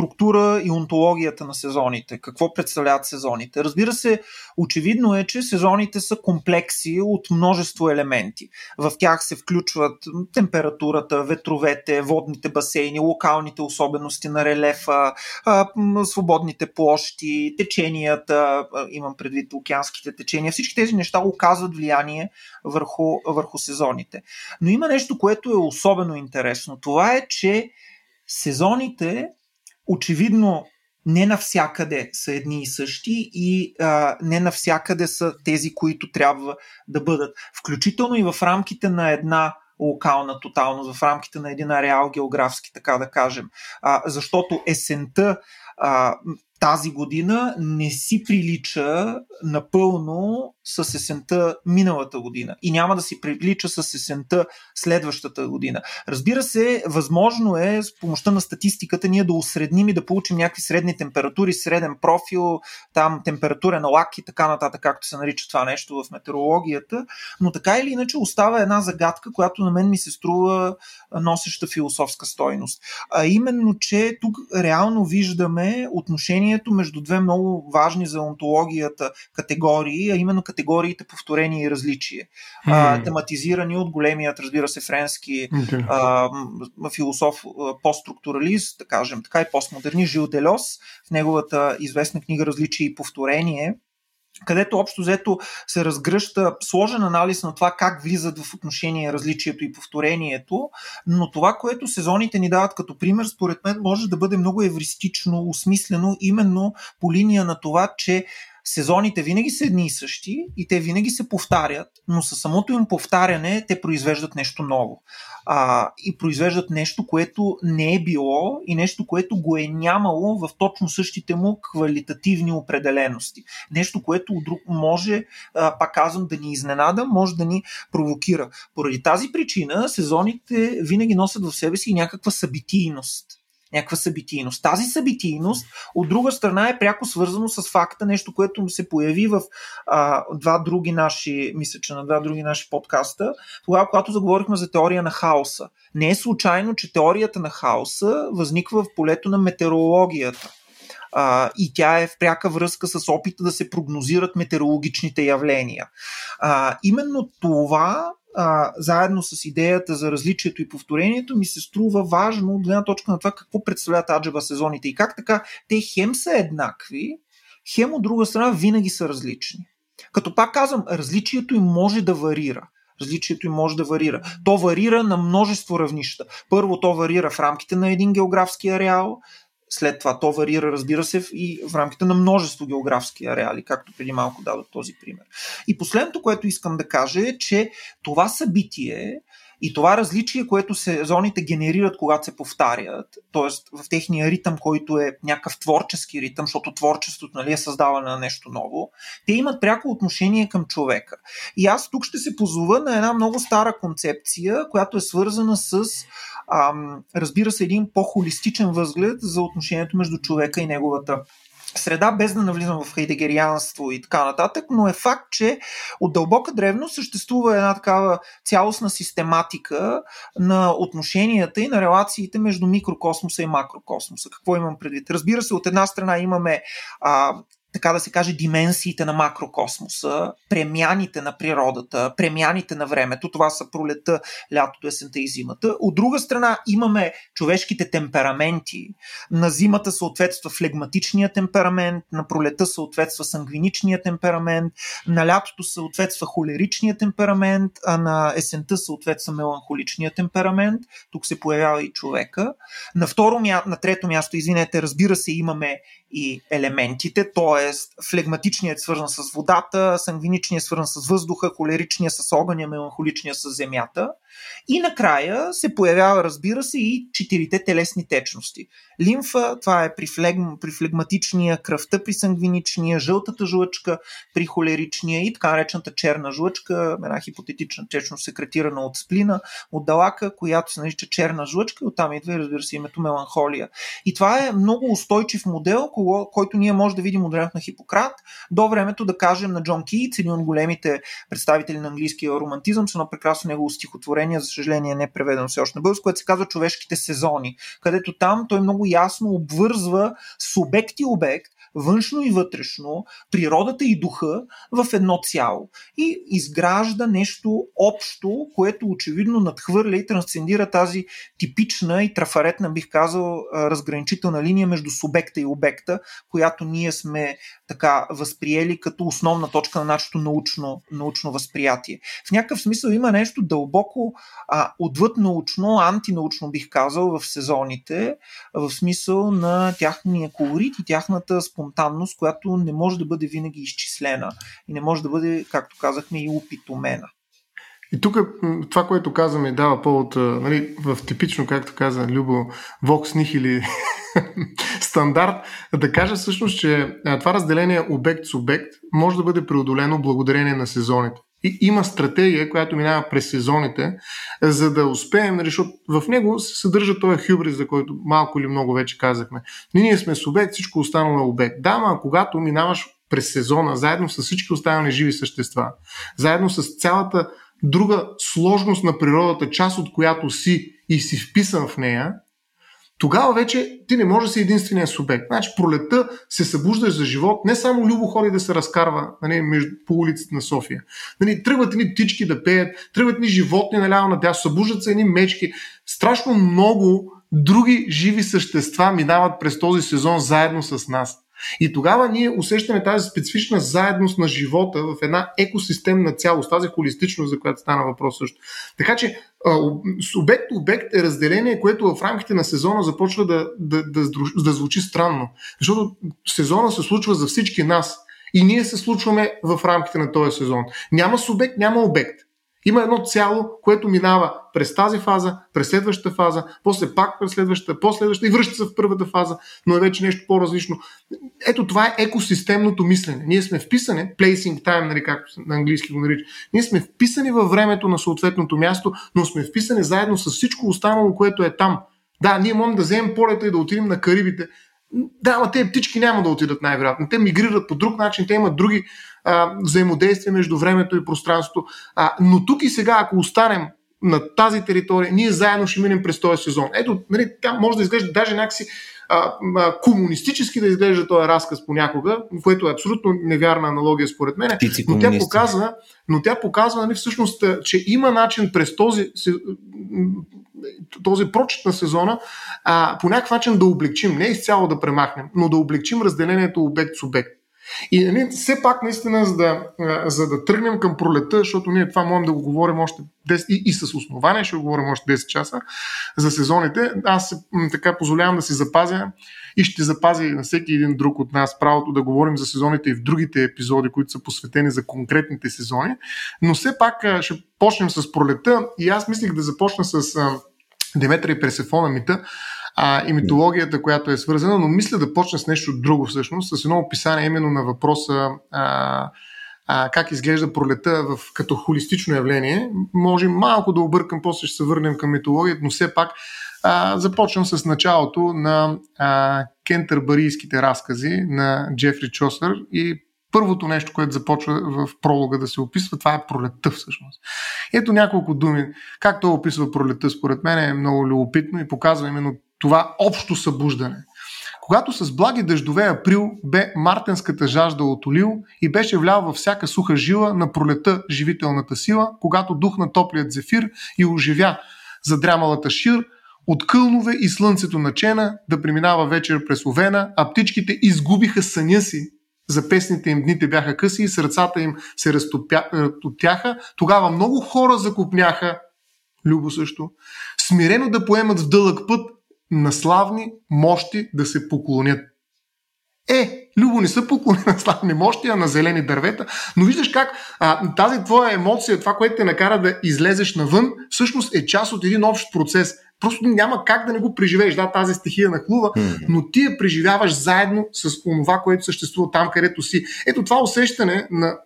структура и онтологията на сезоните. Какво представляват сезоните? Разбира се, очевидно е, че сезоните са комплекси от множество елементи. В тях се включват температурата, ветровете, водните басейни, локалните особености на релефа, свободните площи, теченията, имам предвид океанските течения. Всички тези неща оказват влияние върху, върху сезоните. Но има нещо, което е особено интересно. Това е, че сезоните очевидно не навсякъде са едни и същи и а, не навсякъде са тези, които трябва да бъдат. Включително и в рамките на една локална тоталност, в рамките на един ареал географски, така да кажем. А, защото есента а, тази година не си прилича напълно с есента миналата година и няма да си прилича с есента следващата година. Разбира се, възможно е с помощта на статистиката ние да усредним и да получим някакви средни температури, среден профил, там температурен лак и така нататък, както се нарича това нещо в метеорологията, но така или иначе остава една загадка, която на мен ми се струва носеща философска стойност. А именно, че тук реално виждаме отношението между две много важни за онтологията категории, а именно категориите повторение и различие, mm. а, тематизирани от големият, разбира се, френски okay. а, философ, постструктуралист, да кажем така, и постмодернист Жил Делос, в неговата известна книга Различие и повторение, където общо взето се разгръща сложен анализ на това как влизат в отношение различието и повторението, но това, което сезоните ни дават като пример, според мен може да бъде много евристично, осмислено именно по линия на това, че сезоните винаги са едни и същи и те винаги се повтарят, но със самото им повтаряне те произвеждат нещо ново. А, и произвеждат нещо, което не е било и нещо, което го е нямало в точно същите му квалитативни определености. Нещо, което друг може, а, пак казвам, да ни изненада, може да ни провокира. Поради тази причина сезоните винаги носят в себе си някаква събитийност някаква събитийност. Тази събитийност, от друга страна, е пряко свързано с факта, нещо, което се появи в а, два други наши, мисля, че на два други наши подкаста, тогава, когато заговорихме за теория на хаоса. Не е случайно, че теорията на хаоса възниква в полето на метеорологията. А, и тя е в пряка връзка с опита да се прогнозират метеорологичните явления. А, именно това а, заедно с идеята за различието и повторението, ми се струва важно от гледна точка на това какво представляват аджаба сезоните и как така те хем са еднакви, хем от друга страна винаги са различни. Като пак казвам, различието им може да варира. Различието им може да варира. То варира на множество равнища. Първо, то варира в рамките на един географски ареал, след това то варира, разбира се, и в рамките на множество географски ареали, както преди малко дадох този пример. И последното, което искам да кажа е, че това събитие и това различие, което сезоните генерират, когато се повтарят, т.е. в техния ритъм, който е някакъв творчески ритъм, защото творчеството нали, е създаване на нещо ново, те имат пряко отношение към човека. И аз тук ще се позова на една много стара концепция, която е свързана с ам, разбира се, един по-холистичен възглед за отношението между човека и неговата среда, без да навлизам в хайдегерианство и така нататък, но е факт, че от дълбока древно съществува една такава цялостна систематика на отношенията и на релациите между микрокосмоса и макрокосмоса. Какво имам предвид? Разбира се, от една страна имаме а, така да се каже, дименсиите на макрокосмоса, премяните на природата, премяните на времето. Това са пролета, лятото, есента и зимата. От друга страна имаме човешките темпераменти. На зимата съответства флегматичния темперамент, на пролета съответства сангвиничния темперамент, на лятото съответства холеричния темперамент, а на есента съответства меланхоличния темперамент. Тук се появява и човека. На, второ, на трето място, извинете, разбира се, имаме и елементите, т.е. флегматичният е свързан с водата, сангвиничният е свързан с въздуха, холеричният с огъня, меланхоличният с земята. И накрая се появява, разбира се, и четирите телесни течности. Лимфа, това е при, флегм, при флегматичния, кръвта при сангвиничния, жълтата жлъчка при холеричния и така наречената черна жлъчка, една хипотетична течност секретирана от сплина, от далака, която се нарича черна жлъчка, оттам идва, разбира се, името меланхолия. И това е много устойчив модел, който ние може да видим от времето на Хипократ до времето, да кажем, на Джон Кийц, един от големите представители на английския романтизъм, с едно прекрасно негово стихотворение, за съжаление не е преведено все още на българско, което се казва Човешките сезони, където там той много ясно обвързва субект и обект, външно и вътрешно, природата и духа в едно цяло. И изгражда нещо общо, което очевидно надхвърля и трансцендира тази типична и трафаретна, бих казал, разграничителна линия между субекта и обекта, която ние сме така възприели като основна точка на нашето научно, научно възприятие. В някакъв смисъл има нещо дълбоко а, отвъд научно, антинаучно бих казал в сезоните, в смисъл на тяхния колорит и тяхната спонтанност, която не може да бъде винаги изчислена и не може да бъде, както казахме, и опитомена. И тук това, което казваме, дава повод нали, в типично, както каза Любо, Vox Nihili стандарт, да кажа всъщност, че това разделение обект-субект може да бъде преодолено благодарение на сезоните. И има стратегия, която минава през сезоните, за да успеем, нали, защото в него се съдържа този хюбрис, за който малко или много вече казахме. Ние сме субект, всичко останало е обект. Да, но когато минаваш през сезона, заедно с всички останали живи същества, заедно с цялата друга сложност на природата, част от която си и си вписан в нея, тогава вече ти не можеш да си единствения субект. Значи пролета се събуждаш за живот, не само Любо ходи да се разкарва нали, между, по улиците на София. Нали, тръгват ни птички да пеят, тръгват ни животни наляво надясно, събуждат се едни мечки. Страшно много други живи същества минават през този сезон заедно с нас. И тогава ние усещаме тази специфична заедност на живота в една екосистемна цялост, тази холистичност, за която стана въпрос също. Така че субект-обект е разделение, което в рамките на сезона започва да, да, да, да звучи странно. Защото сезона се случва за всички нас. И ние се случваме в рамките на този сезон. Няма субект, няма обект. Има едно цяло, което минава през тази фаза, през следващата фаза, после пак през следващата, последващата и връща се в първата фаза, но е вече нещо по-различно. Ето това е екосистемното мислене. Ние сме вписани, placing time, нали, както на английски го нарича, ние сме вписани във времето на съответното място, но сме вписани заедно с всичко останало, което е там. Да, ние можем да вземем полета и да отидем на Карибите. Да, ама те птички няма да отидат най-вероятно. Те мигрират по друг начин, те имат други а, взаимодействие между времето и пространството. А, но тук и сега, ако останем на тази територия, ние заедно ще минем през този сезон. Ето, нали, тя може да изглежда даже някакси а, а, комунистически да изглежда този разказ понякога, което е абсолютно невярна аналогия според мен, но тя показва, но тя показва нали, всъщност, че има начин през този, този прочет на сезона а, по някакъв начин да облегчим, не изцяло да премахнем, но да облегчим разделението обект-субект. И нали, все пак наистина, за да, за да тръгнем към пролета, защото ние това можем да го говорим още 10 и, и с основание, ще го говорим още 10 часа за сезоните, аз така позволявам да си запазя и ще запази на всеки един друг от нас правото да говорим за сезоните и в другите епизоди, които са посветени за конкретните сезони. Но все пак ще почнем с пролета и аз мислих да започна с Деметра и Персефона мита, а, и митологията, която е свързана, но мисля да почна с нещо друго всъщност, с едно описание именно на въпроса а, а, как изглежда пролета в, като холистично явление. Може малко да объркам, после ще се върнем към митологията, но все пак а, започвам с началото на а, кентърбарийските разкази на Джефри Чосър и първото нещо, което започва в пролога да се описва, това е пролетта всъщност. Ето няколко думи. Как той описва пролетта, според мен е много любопитно и показва именно това общо събуждане. Когато с благи дъждове април бе мартенската жажда от олил и беше влял във всяка суха жила на пролета живителната сила, когато духна топлият зефир и оживя задрямалата шир, от кълнове и слънцето начена да преминава вечер през овена, а птичките изгубиха съня си. За песните им дните бяха къси и сърцата им се разтотяха. Тогава много хора закупняха, Любо също, смирено да поемат в дълъг път на славни мощи да се поклонят. Е, Любо не са поклони на славни мощи, а на зелени дървета, но виждаш как а, тази твоя емоция, това, което те накара да излезеш навън, всъщност е част от един общ процес. Просто няма как да не го преживееш. Да, тази стихия нахлува, mm-hmm. но ти я преживяваш заедно с това, което съществува там, където си. Ето това усещане на,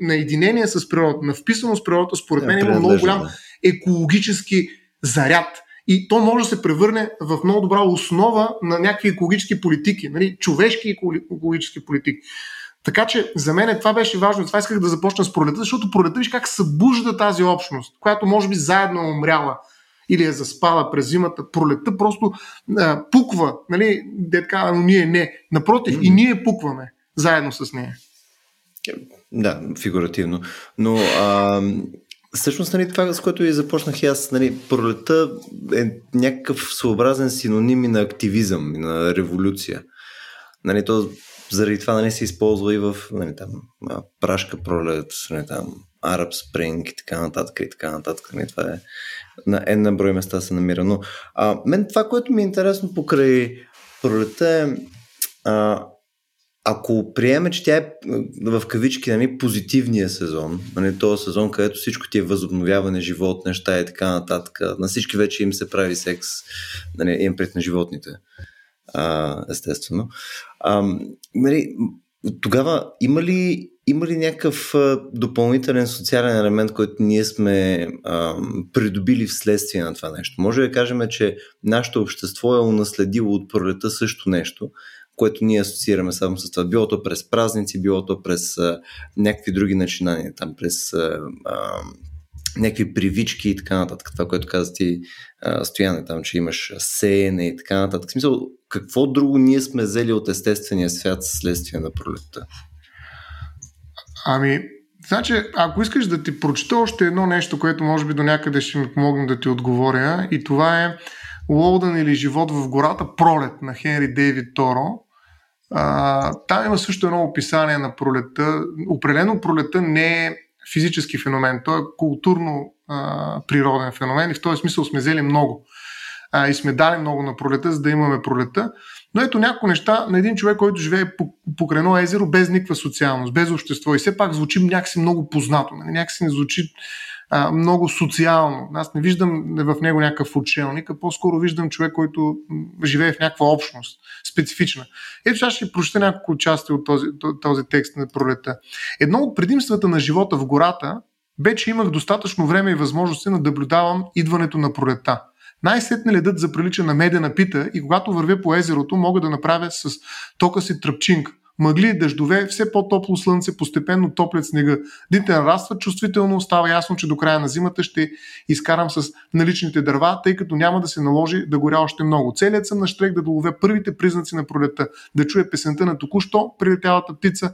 на единение с природата, на вписано с природата, според мен има много голям екологически заряд. И то може да се превърне в много добра основа на някакви екологически политики, нали? човешки екологически политики. Така че за мен това беше важно. Това исках да започна с пролета, защото пролета виж как събужда тази общност, която може би заедно е умряла или е заспала през зимата. Пролета просто а, пуква, нали, детка, но ние не. Напротив, mm-hmm. и ние пукваме заедно с нея. Да, фигуративно. Но а, Всъщност, нали, това, с което и започнах аз, нали, пролета е някакъв своеобразен синоним и на активизъм, и на революция. Нали, то, заради това нали, се използва и в нали, там, прашка пролет, нали, там, Arab Spring и така нататък и така нататък. Нали, това е на една брой места се намира. Но а, мен това, което ми е интересно покрай пролета е а, ако приеме, че тя е в кавички нали, позитивния сезон, нали, този сезон, където всичко ти е възобновяване, живот, неща и така нататък, на всички вече им се прави секс, нали, им пред на животните, а, естествено. А, нали, тогава има ли, има ли някакъв допълнителен социален елемент, който ние сме а, придобили вследствие на това нещо? Може да кажем, че нашето общество е унаследило от пролета също нещо, което ние асоциираме само с това. Било то през празници, било то през а, някакви други начинания, там през а, а, някакви привички и така нататък. Това, което каза ти, а, Стояне, там, че имаш сеене и така нататък. В смисъл, какво друго ние сме взели от естествения свят следствие на пролетта? Ами, Значи, ако искаш да ти прочета още едно нещо, което може би до някъде ще ми помогне да ти отговоря, и това е Лоудън или Живот в гората, пролет на Хенри Дейвид Торо. А, там има също едно описание на пролета. Определено пролета не е физически феномен, той е културно а, природен феномен и в този смисъл сме взели много. А, и сме дали много на пролета, за да имаме пролета. Но ето някои неща на един човек, който живее покрай едно езеро без никаква социалност, без общество и все пак звучи някакси много познато. Нали? Някакси не звучи а, много социално. Аз не виждам в него някакъв учелник, а по-скоро виждам човек, който живее в някаква общност, специфична. Ето сега ще прочета няколко части от този, този текст на пролета. Едно от предимствата на живота в гората бе, че имах достатъчно време и възможности да наблюдавам идването на пролета. Най-сетне ледът заприлича на медена пита и когато вървя по езерото, мога да направя с тока си тръпчинка мъгли, дъждове, все по-топло слънце, постепенно топлят снега. Дните нарастват чувствително, става ясно, че до края на зимата ще изкарам с наличните дърва, тъй като няма да се наложи да горя още много. Целият съм на штрек да доловя първите признаци на пролета, да чуя песента на току-що прилетялата птица,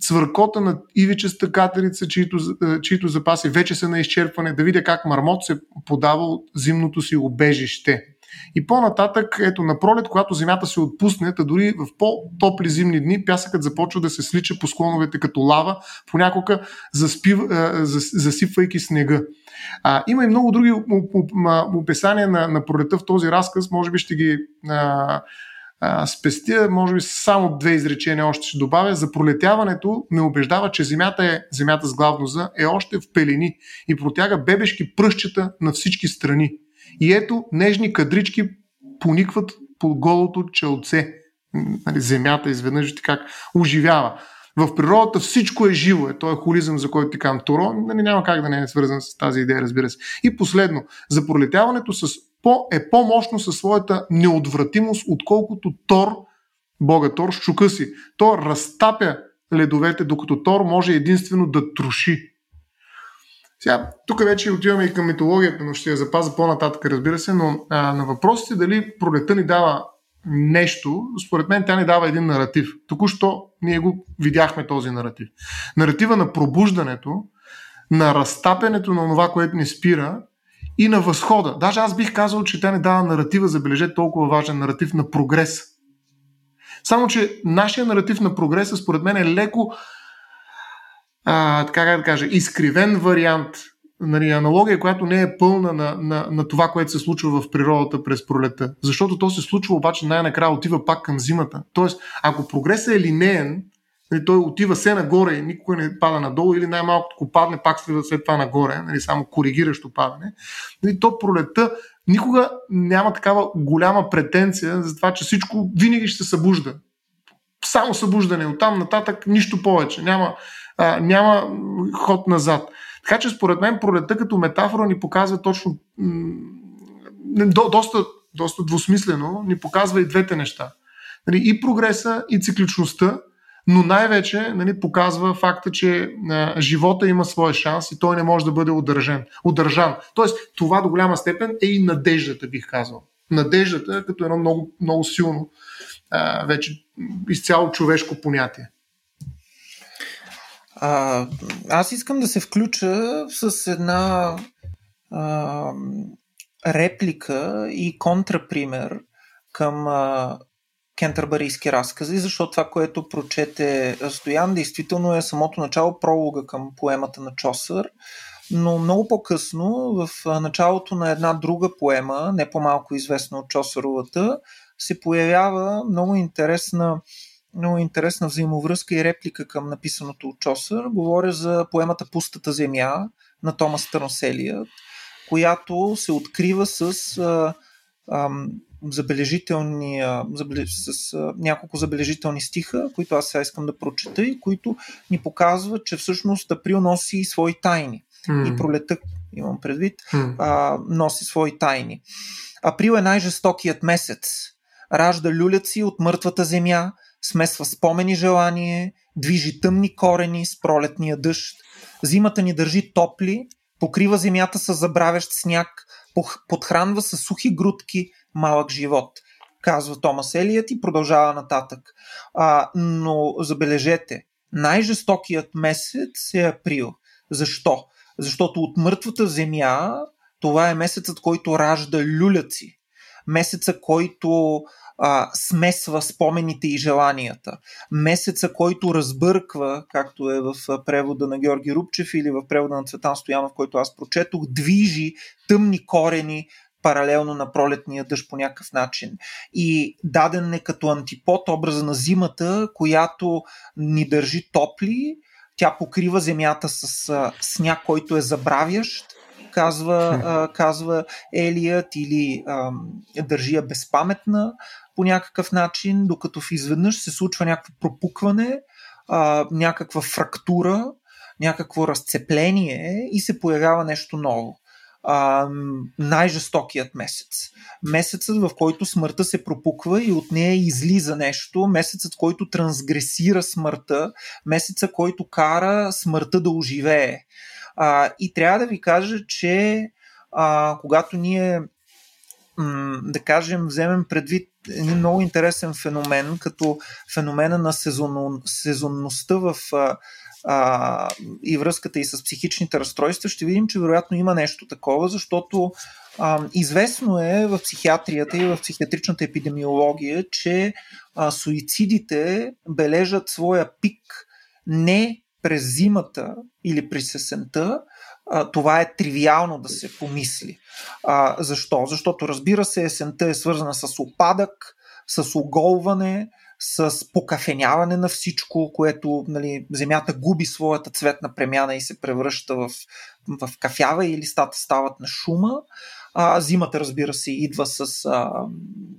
цвъркота на ивичеста катерица, чието, е, чието запаси вече са на изчерпване, да видя как мармот се подава от зимното си обежище. И по-нататък, ето на пролет, когато земята се отпусне, а дори в по-топли зимни дни, пясъкът започва да се слича по склоновете като лава, понякога заспив, засипвайки снега. А, има и много други описания на, на пролета в този разказ, може би ще ги а, а, спестя, може би само две изречения още ще добавя. За пролетяването ме убеждава, че земята, е, земята с главно за е още в пелени и протяга бебешки пръщета на всички страни. И ето, нежни кадрички поникват по голото челце. Нали, земята изведнъж ти как оживява. В природата всичко е живо. Е, този холизъм, за който ти казвам Торо, нали, няма как да не е свързан с тази идея, разбира се. И последно, за пролетяването с по, е по-мощно със своята неотвратимост, отколкото Тор, бога Тор, с чука си. Той разтапя ледовете, докато Тор може единствено да троши. Сега, тук вече отиваме и към митологията, но ще я запазя по-нататък, разбира се, но а, на въпросите дали пролета ни дава нещо, според мен тя ни дава един наратив. Току-що ние го видяхме този наратив. Наратива на пробуждането, на разтапянето на това, което ни спира и на възхода. Даже аз бих казал, че тя не дава наратива, забележете, толкова важен наратив на прогрес. Само, че нашия наратив на прогреса, според мен, е леко а, така да кажа, изкривен вариант, нали, аналогия, която не е пълна на, на, на това, което се случва в природата през пролета. Защото то се случва, обаче най-накрая отива пак към зимата. Тоест, ако прогресът е линеен, нали, той отива се нагоре и никога не пада надолу, или най-малко ако падне, пак след, след това нагоре, нали, само коригиращо падане, нали, то пролета никога няма такава голяма претенция за това, че всичко винаги ще се събужда. Само събуждане. Оттам нататък нищо повече. Няма, а, няма ход назад. Така че според мен пролета като метафора ни показва точно м- до, доста, доста двусмислено, ни показва и двете неща. Нали, и прогреса, и цикличността, но най-вече нали, показва факта, че а, живота има своя шанс и той не може да бъде удържан. удържан. Тоест, това до голяма степен е и надеждата, бих казал. Надеждата като едно много, много силно, а, вече изцяло човешко понятие. А, аз искам да се включа с една а, реплика и контрапример към а, кентърбарийски разкази, защото това, което прочете Стоян, действително е самото начало пролога към поемата на Чосър, но много по-късно, в началото на една друга поема, не по-малко известна от Чосъровата, се появява много интересна много интересна взаимовръзка и реплика към написаното от Чосър. Говоря за поемата Пустата земя на Томас Търноселия, която се открива с а, а, забележителни, а, с а, няколко забележителни стиха, които аз сега искам да прочета и които ни показват, че всъщност Април носи свои тайни. Mm. И пролета, имам предвид, mm. а, носи свои тайни. Април е най-жестокият месец. Ражда люляци от мъртвата земя, смесва спомени желание, движи тъмни корени с пролетния дъжд. Зимата ни държи топли, покрива земята с забравящ сняг, подхранва с сухи грудки малък живот, казва Томас Елият и продължава нататък. А, но забележете, най-жестокият месец е април. Защо? Защото от мъртвата земя това е месецът, който ражда люляци. Месеца, който а, смесва спомените и желанията. Месеца, който разбърква, както е в превода на Георги Рубчев или в превода на Цветан Стоянов, който аз прочетох, движи тъмни корени паралелно на пролетния дъжд по някакъв начин. И даден е като антипод образа на зимата, която ни държи топли, тя покрива земята с сняг, който е забравящ, казва, а, казва Елият, или а, държи я безпаметна, по някакъв начин, докато в изведнъж се случва някакво пропукване, а, някаква фрактура, някакво разцепление и се появява нещо ново. А, най-жестокият месец. Месецът, в който смъртта се пропуква и от нея излиза нещо. Месецът, който трансгресира смъртта. Месецът, който кара смъртта да оживее. А, и трябва да ви кажа, че а, когато ние да кажем, вземем предвид един много интересен феномен, като феномена на сезон, сезонността в а, и връзката и с психичните разстройства, ще видим, че вероятно има нещо такова, защото а, известно е в психиатрията и в психиатричната епидемиология, че а, суицидите бележат своя пик не през зимата или през есента, това е тривиално да се помисли. А, защо? Защото разбира се, есента е свързана с опадък, с оголване, с покафеняване на всичко, което нали, земята губи своята цветна премяна и се превръща в, в кафява и листата стават на шума. А, зимата, разбира се, идва с, а,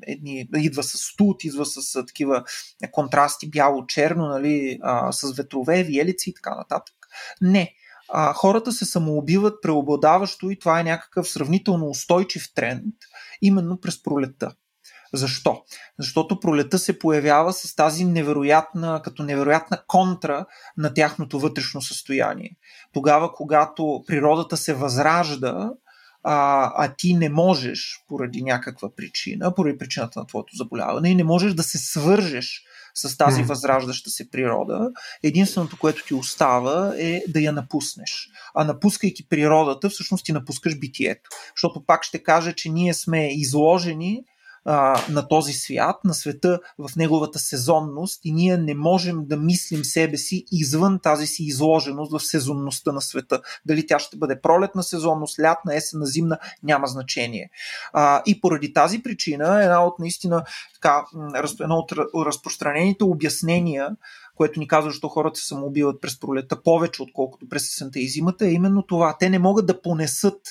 едни, идва с студ, идва с а, такива контрасти бяло-черно, нали, а, с ветрове, виелици и така нататък. Не а, хората се самоубиват преобладаващо и това е някакъв сравнително устойчив тренд именно през пролета. Защо? Защото пролета се появява с тази невероятна, като невероятна контра на тяхното вътрешно състояние. Тогава, когато природата се възражда, а, а ти не можеш поради някаква причина, поради причината на твоето заболяване и не можеш да се свържеш с тази възраждаща се природа, единственото, което ти остава е да я напуснеш. А напускайки природата, всъщност ти напускаш битието. Защото пак ще кажа, че ние сме изложени а, на този свят, на света в неговата сезонност и ние не можем да мислим себе си извън тази си изложеност в сезонността на света. Дали тя ще бъде пролетна сезонност, лятна, есена, зимна, няма значение. А, и поради тази причина една от наистина така, едно от разпространените обяснения което ни казва, защо хората се самоубиват през пролета повече, отколкото през есента и зимата, е именно това. Те не могат да понесат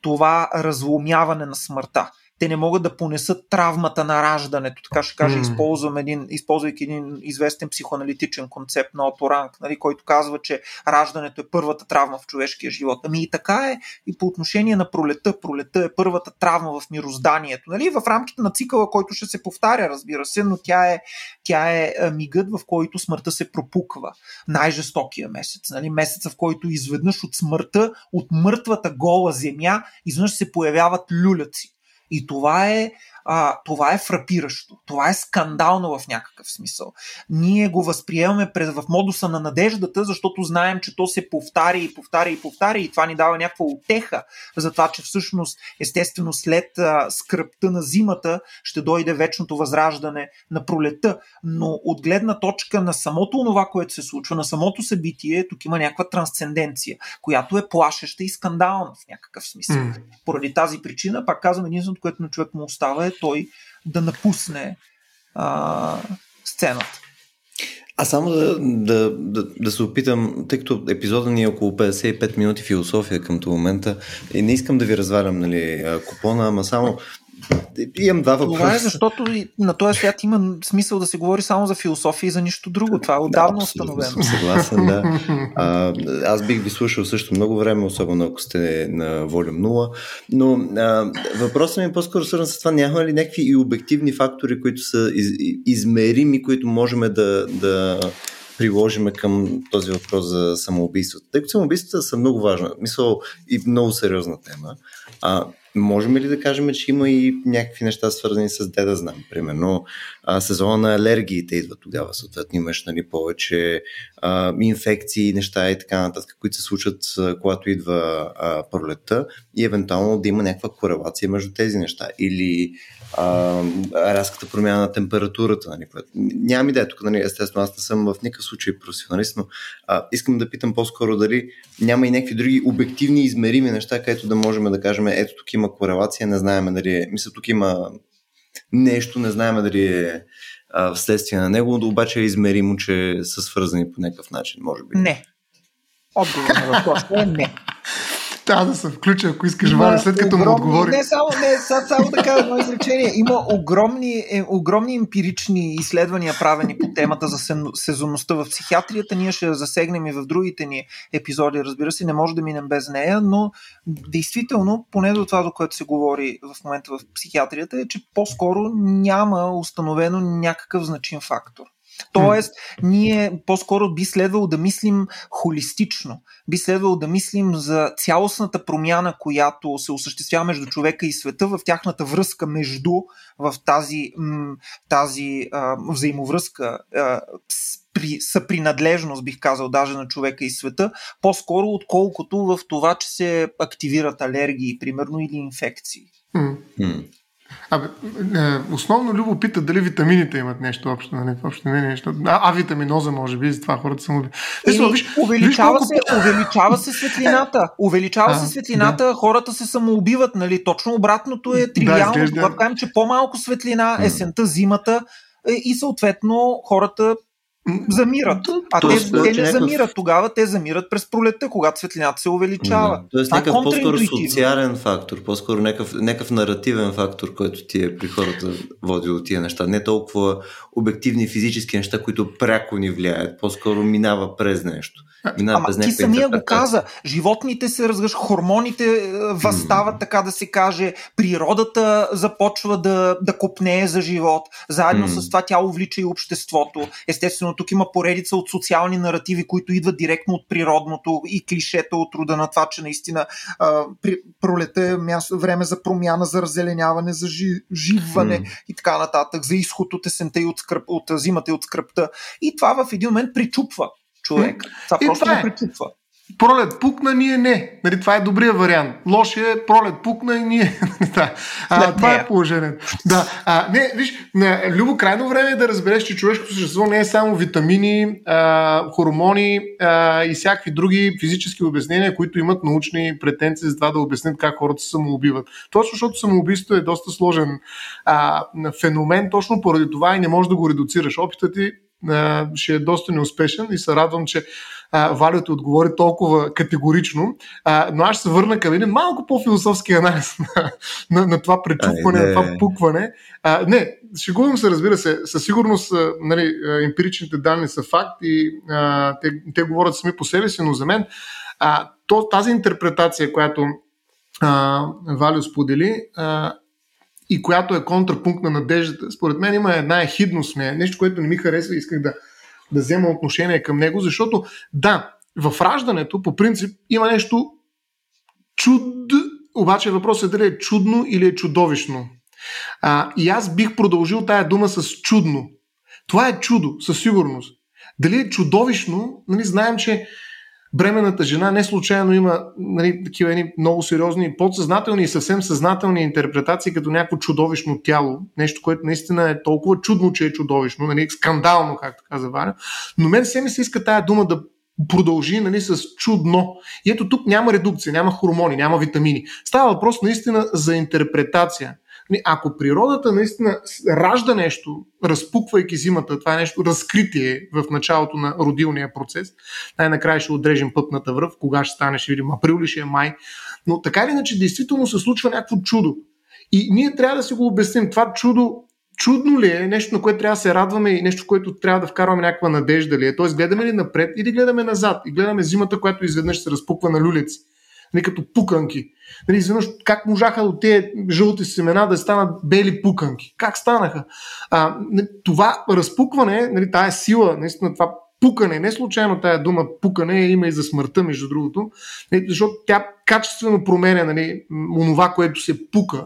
това разломяване на смъртта те не могат да понесат травмата на раждането. Така ще кажа, mm. използвам един, използвайки един известен психоаналитичен концепт на Оторанг, нали, който казва, че раждането е първата травма в човешкия живот. Ами и така е и по отношение на пролета. Пролета е първата травма в мирозданието. Нали, в рамките на цикъла, който ще се повтаря, разбира се, но тя е, тя е мигът, в който смъртта се пропуква. Най-жестокия месец. Нали, месеца, в който изведнъж от смъртта, от мъртвата гола земя, изведнъж се появяват люляци. И това е а, това е фрапиращо. Това е скандално в някакъв смисъл. Ние го възприемаме през, в модуса на надеждата, защото знаем, че то се повтаря и повтаря и повтаря и това ни дава някаква утеха за това, че всъщност, естествено, след а, скръпта на зимата ще дойде вечното възраждане на пролета. Но от гледна точка на самото това, което се случва, на самото събитие, тук има някаква трансценденция, която е плашеща и скандална в някакъв смисъл. Mm. Поради тази причина, пак казвам, единственото, което на човек му остава е той да напусне а, сцената. А само да, да, да, да се опитам, тъй като епизода ни е около 55 минути философия към момента, и не искам да ви разварям нали, купона, ама само Имам два въпроса. Това е защото на този свят има смисъл да се говори само за философия и за нищо друго. Това е отдавна да, установено. Съм съгласен, да. А, аз бих ви слушал също много време, особено ако сте на волюм 0. Но а, въпросът ми е по-скоро свързан с това. Няма ли някакви и обективни фактори, които са из, измерими, които можем да, да приложиме към този въпрос за самоубийството. Тъй като самоубийствата са много важна, мисъл и много сериозна тема. А, Можем ли да кажем, че има и някакви неща свързани с де да знам? Примерно а, сезона на алергиите идва тогава, съответно имаш нали, повече а, инфекции, неща и така нататък, които се случват, а, когато идва а, пролетта и евентуално да има някаква корелация между тези неща. Или а, рязката промяна на температурата. Нали, което... Нямам идея тук, нали, естествено, аз не съм в никакъв случай професионалист, но а, искам да питам по-скоро дали няма и някакви други обективни измерими неща, където да можем да кажем, ето тук има корелация, не знаем дали мисля, тук има нещо, не знаем дали е а, вследствие на него, но обаче е измеримо, че са свързани по някакъв начин, може би. Не. Отговор на въпроса е не. Трябва да се включа, ако искаш, Валя, след като огромни, му отговори. Не, само, не, само, само да кажа едно изречение. Има огромни, е, огромни емпирични изследвания, правени по темата за сезонността в психиатрията. Ние ще засегнем и в другите ни епизоди, разбира се, не може да минем без нея, но действително, поне до това, до което се говори в момента в психиатрията, е, че по-скоро няма установено някакъв значим фактор. Тоест, ние по-скоро би следвало да мислим холистично. Би следвало да мислим за цялостната промяна, която се осъществява между човека и света, в тяхната връзка между, в тази, тази а, взаимовръзка а, при съпринадлежност, бих казал, даже на човека и света, по-скоро отколкото в това, че се активират алергии, примерно, или инфекции. Mm. Абе, е, основно Любо пита дали витамините имат нещо общо, нали? Общо не нещо. А, а витаминоза, може би, за това хората са му. Или, виж, увеличава, виж се, увеличава се светлината. Увеличава а, се светлината, да. хората се самоубиват, нали? Точно обратното е тривиално. Да, Когато кажем, че по-малко светлина, есента, зимата е, и съответно хората замират. А те, те не някакъв... замират тогава, те замират през пролетта, когато светлината се увеличава. Да. Тоест някакъв е по-скоро социален фактор, по-скоро някакъв, някакъв наративен фактор, който ти е при хората води от тия неща. Не толкова обективни физически неща, които пряко ни влияят, по-скоро минава през нещо. Минава Ама ти самия го каза. Животните се разгъш, хормоните е, възстават, mm. така да се каже, природата започва да, да копнее за живот. Заедно mm. с това тя увлича и обществото. Естествено, тук има поредица от социални наративи, които идват директно от природното и клишета от рода на това, че наистина а, при, пролета е място, време за промяна, за раззеленяване, за жи, живване mm. и така нататък, за изход от есента и от, скръп, от зимата и от скръпта. И това в един момент причупва човек. Това и просто това е. причупва пролет пукна, ние не. Нали, това е добрия вариант. Лошия е пролет пукна и ние. да. а, това е положението. Да. А, не, виж, на, Любо, крайно време е да разбереш, че човешкото същество не е само витамини, а, хормони а, и всякакви други физически обяснения, които имат научни претенции за това да обяснят как хората се самоубиват. Точно защото самоубийството е доста сложен а, феномен, точно поради това и не можеш да го редуцираш. Опитът ти а, ще е доста неуспешен и се радвам, че а, Валиото отговори толкова категорично, а, но аз ще се върна към един малко по-философски анализ на, на, на това пречупване, на това пукване. А, не, шегувам се, разбира се, със сигурност нали, емпиричните данни са факт и а, те, те говорят сами по себе си, но за мен а, то, тази интерпретация, която а, Валио сподели, а, и която е контрапункт на надеждата, според мен има една ехидност нея, нещо, което не ми харесва и исках да, да взема отношение към него, защото да, в раждането по принцип има нещо чуд, обаче въпросът е дали е чудно или е чудовищно. А, и аз бих продължил тая дума с чудно. Това е чудо, със сигурност. Дали е чудовищно, нали, знаем, че бременната жена не случайно има нали, такива едни много сериозни подсъзнателни и съвсем съзнателни интерпретации като някакво чудовищно тяло. Нещо, което наистина е толкова чудно, че е чудовищно, нали, скандално, както каза Ваня. Но мен се ми се иска тая дума да продължи нали, с чудно. И ето тук няма редукция, няма хормони, няма витамини. Става въпрос наистина за интерпретация. Ако природата наистина ражда нещо, разпуквайки зимата, това е нещо разкритие в началото на родилния процес, най-накрая ще отрежем пътната връв, кога ще стане, ще видим април ли ще е май, но така или иначе действително се случва някакво чудо. И ние трябва да си го обясним. Това чудо чудно ли е, нещо на което трябва да се радваме и нещо, което трябва да вкарваме някаква надежда ли е. Тоест, гледаме ли напред или гледаме назад и гледаме зимата, която изведнъж се разпуква на люлици нали, като пуканки. Нали, изведнъж как можаха от тези жълти семена да станат бели пуканки? Как станаха? А, това разпукване, нали, тая сила, наистина това пукане, не случайно тая дума пукане има и за смъртта, между другото, нали, защото тя качествено променя нали, онова, което се пука,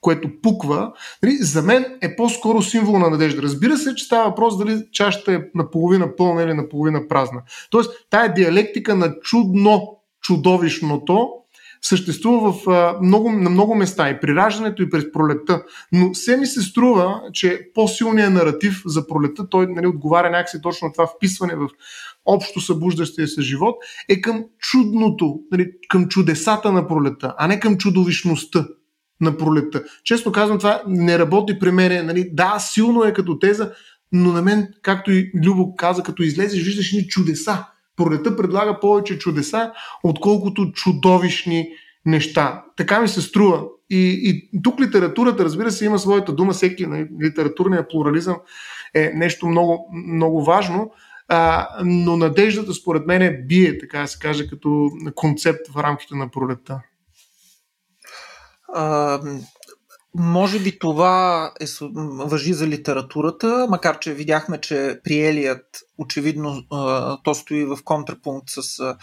което пуква, нали, за мен е по-скоро символ на надежда. Разбира се, че става въпрос дали чашата е наполовина пълна или наполовина празна. Тоест, тая диалектика на чудно чудовищното съществува в, а, много, на много места и при раждането и през пролетта. Но все ми се струва, че по-силният наратив за пролетта, той нали, отговаря някакси точно на това вписване в общо събуждащия се живот, е към чудното, нали, към чудесата на пролетта, а не към чудовищността на пролетта. Често казвам, това не работи при мен. Нали, да, силно е като теза, но на мен, както и Любо каза, като излезеш, виждаш ни чудеса пролета предлага повече чудеса, отколкото чудовищни неща. Така ми се струва. И, и тук литературата, разбира се, има своята дума. Всеки нали, литературният плурализъм е нещо много, много важно. А, но надеждата, според мен, е бие, така да се каже, като концепт в рамките на пролетта. Може би това е, въжи за литературата, макар че видяхме, че приелият очевидно то стои в контрапункт с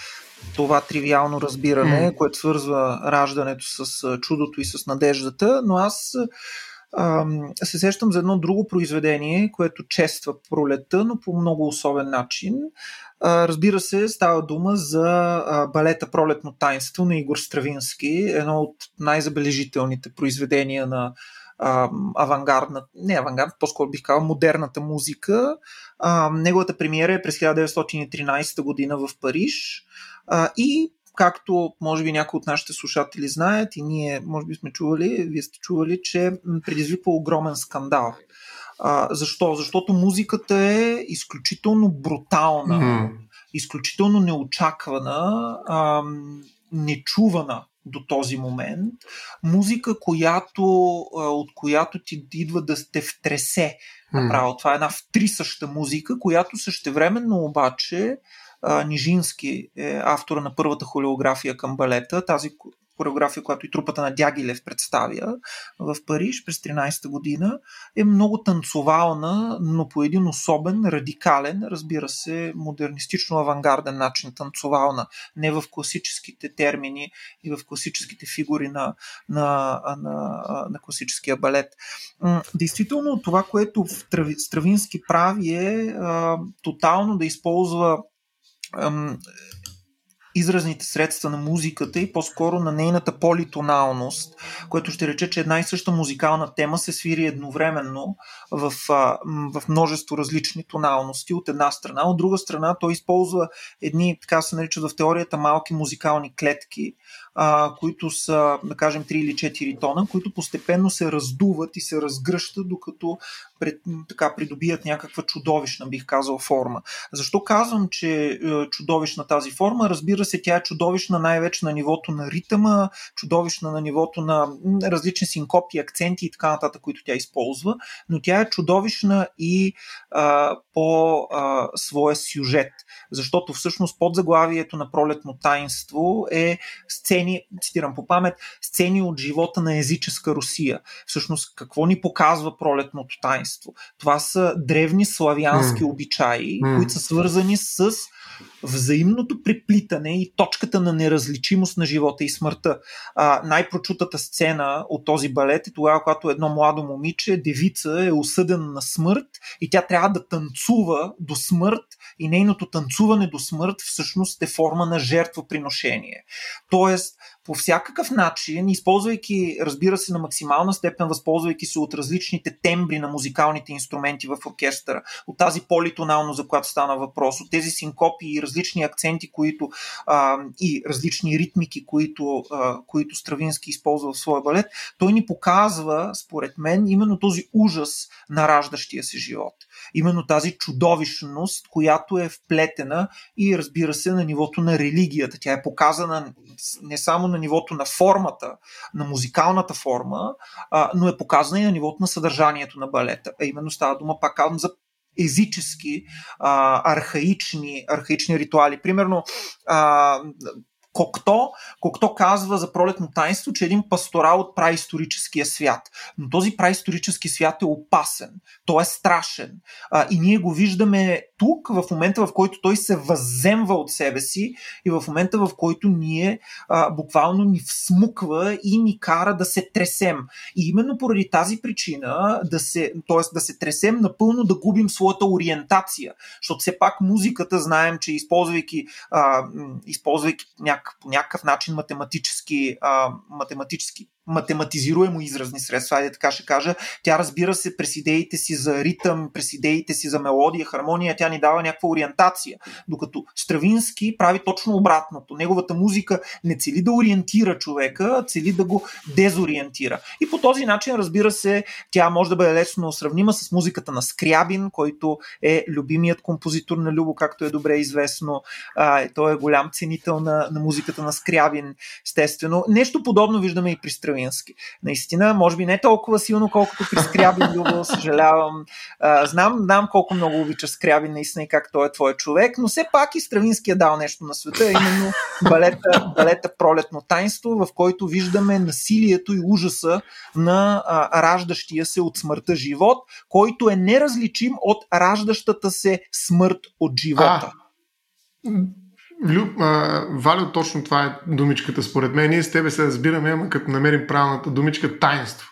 това тривиално разбиране, mm. което свързва раждането с чудото и с надеждата, но аз се сещам за едно друго произведение, което чества пролета, но по много особен начин. Разбира се, става дума за балета Пролетно таинство на Игор Стравински, едно от най-забележителните произведения на авангардна, не авангард, по-скоро бих казал модерната музика. неговата премиера е през 1913 година в Париж и както може би някои от нашите слушатели знаят и ние може би сме чували, вие сте чували, че предизвиква огромен скандал. А, защо? Защото музиката е изключително брутална, mm. изключително неочаквана, а, нечувана до този момент. Музика, която, от която ти идва да те втресе направо. Това е една втрисъща музика, която същевременно обаче Нижински е автора на първата хореография към балета, тази, хореография, която и трупата на Дягилев представя в Париж през 13-та година, е много танцовална, но по един особен, радикален, разбира се, модернистично-авангарден начин танцовална, не в класическите термини и в класическите фигури на, на, на, на класическия балет. Действително, това, което Стравински прави е а, тотално да използва изразните средства на музиката и по-скоро на нейната политоналност, което ще рече, че една и съща музикална тема се свири едновременно в, в множество различни тоналности от една страна. От друга страна той използва едни, така се наричат в теорията, малки музикални клетки, а, които са, да кажем, 3 или 4 тона, които постепенно се раздуват и се разгръщат, докато пред, така придобият някаква чудовищна, бих казал, форма. Защо казвам, че е чудовищна тази форма? Разбира се, тя е чудовищна най-вече на нивото на ритъма, чудовищна на нивото на различни синкопи, акценти и така нататък, които тя използва, но тя е чудовищна и а, по а, своя сюжет. Защото всъщност под заглавието на пролетно таинство е сцени, цитирам по памет, сцени от живота на езическа Русия. Всъщност какво ни показва пролетното таинство? Това са древни славянски mm. обичаи, mm. които са свързани с взаимното преплитане и точката на неразличимост на живота и смъртта. А, най-прочутата сцена от този балет е тогава, когато едно младо момиче, девица, е осъдена на смърт и тя трябва да танцува до смърт и нейното танцуване до смърт всъщност е форма на жертвоприношение. Тоест, по всякакъв начин, използвайки, разбира се, на максимална степен, възползвайки се от различните тембри на музикалните инструменти в оркестъра, от тази политонално, за която стана въпрос, от тези синкопи и различни акценти, които а, и различни ритмики, които, а, които Стравински използва в своя балет, той ни показва, според мен, именно този ужас на раждащия се живот. Именно тази чудовищност, която е вплетена и разбира се на нивото на религията. Тя е показана не само на нивото на формата, на музикалната форма, а, но е показана и на нивото на съдържанието на балета. А именно става дума, пак казвам, за езически, а, архаични, архаични ритуали. Примерно, а, Кокто, Кокто казва за пролетно таинство, че един пасторал от праисторическия свят. Но този праисторически свят е опасен. Той е страшен. А, и ние го виждаме тук, в момента в който той се възземва от себе си и в момента в който ние а, буквално ни всмуква и ни кара да се тресем. И именно поради тази причина да се, т.е. да се тресем напълно да губим своята ориентация. Защото все пак музиката знаем, че използвайки, а, използвайки няк, по някакъв начин математически, а, математически математизируемо изразни средства, айде така ще кажа. Тя разбира се през идеите си за ритъм, през идеите си за мелодия, хармония, тя ни дава някаква ориентация. Докато Стравински прави точно обратното. Неговата музика не цели да ориентира човека, а цели да го дезориентира. И по този начин, разбира се, тя може да бъде лесно сравнима с музиката на Скрябин, който е любимият композитор на Любо, както е добре известно. А, той е голям ценител на, на музиката на Скрябин, естествено. Нещо подобно виждаме и при Стравински Стравински. Наистина, може би не толкова силно, колкото при Скрябин, Любо, съжалявам. А, знам, знам колко много обича Скрябин наистина и как той е твой човек, но все пак и Стравински е дал нещо на света, именно балета, балета Пролетно тайнство, в който виждаме насилието и ужаса на а, раждащия се от смъртта живот, който е неразличим от раждащата се смърт от живота. А, Люб, а, Валю, точно това е думичката според мен. Ние с тебе се разбираме, ама като намерим правилната думичка, таинство.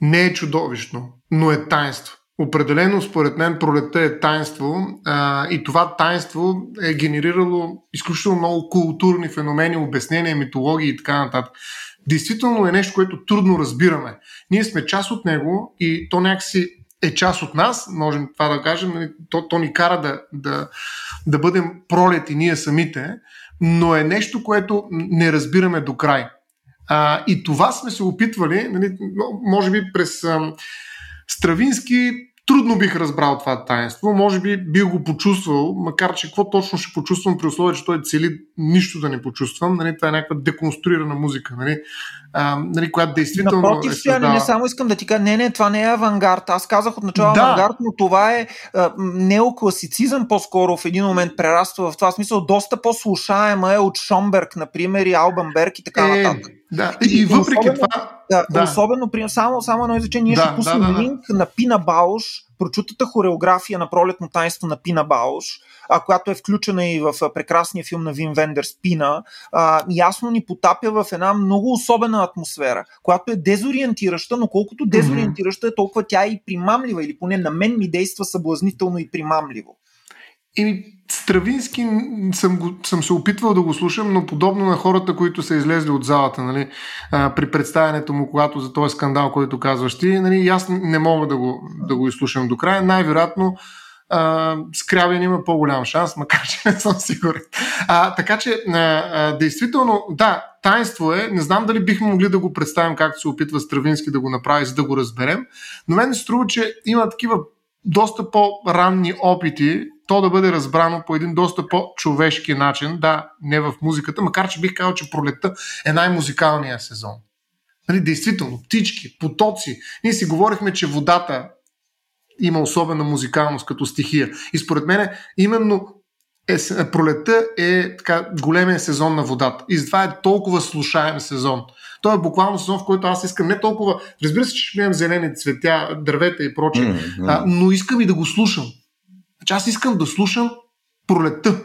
Не е чудовищно, но е таинство. Определено, според мен, пролетта е таинство а, и това таинство е генерирало изключително много културни феномени, обяснения, митологии и така нататък. Действително е нещо, което трудно разбираме. Ние сме част от него и то някакси е част от нас, можем това да кажем, нали, то, то ни кара да, да, да бъдем пролети ние самите, но е нещо, което не разбираме до край. А, и това сме се опитвали, нали, може би през а, Стравински трудно бих разбрал това таинство. Може би бих го почувствал, макар че какво точно ще почувствам при условие, че той цели нищо да не почувствам. Нали, това е някаква деконструирана музика, нали, а, нали, която действително Напротив, е създала... не само искам да ти кажа, не, не, това не е авангард. Аз казах отначало Да. авангард, но това е а, неокласицизъм по-скоро в един момент прераства в това смисъл. Доста по-слушаема е от Шомберг, например, и Албанберг и така Е, нататък. Да. И, и въпреки особено- това, Да, Да. Особено, при, само, само едно изречение, ние Да, ще пуснем да, да, да. линк на Пина Бауш, прочутата хореография на пролетно таинство на Пина Бауш, а, която е включена и в а, прекрасния филм на Вин Вендерс Пина, а, ясно ни потапя в една много особена атмосфера, която е дезориентираща, но колкото дезориентираща е, толкова тя е и примамлива, или поне на мен ми действа съблазнително и примамливо. И Стравински съм, го, съм се опитвал да го слушам, но подобно на хората, които са излезли от залата нали, а, при представянето му, когато за този скандал, който казваш ти, нали, аз не мога да го, да го изслушам до края. Най-вероятно Скрябин има по-голям шанс, макар че не съм сигурен. А, така че, а, а, действително, да, таинство е. Не знам дали бихме могли да го представим както се опитва Стравински да го направи, за да го разберем. Но мен се струва, че има такива доста по-ранни опити то да бъде разбрано по един доста по-човешки начин, да, не в музиката, макар че бих казал, че пролетта е най-музикалният сезон. Нали, действително, птички, потоци. Ние си говорихме, че водата има особена музикалност като стихия. И според мен именно е, пролетта е така, големия сезон на водата. И затова е толкова слушаем сезон. Той е буквално сезон, в който аз искам не толкова... Разбира се, че ще имам зелени цветя, дървета и прочее, а, но искам и да го слушам. Значи аз искам да слушам пролетта.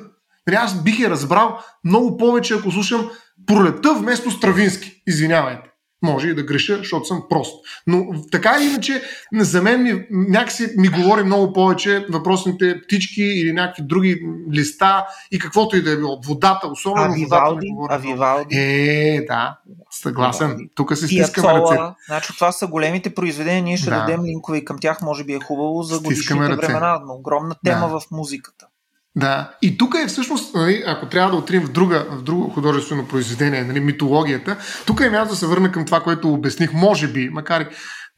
Аз бих я разбрал много повече, ако слушам пролетта вместо Стравински. Извинявайте. Може и да греша, защото съм прост. Но така или иначе, за мен ми, някакси ми говори много повече въпросните птички или някакви други листа и каквото и да е било. Водата, особено А водата Вивалди, ми говори. а много. Вивалди, Е, да, съгласен. Тук се стискаме ръце. Значи това са големите произведения, ние ще Да. дадем линкове и към тях, може би е хубаво за годишните времена, но огромна тема Да. в музиката. Да. И тук е всъщност, нали, ако трябва да отидем в, друга, в друго художествено произведение, нали, митологията, тук е място да се върна към това, което обясних, може би, макар и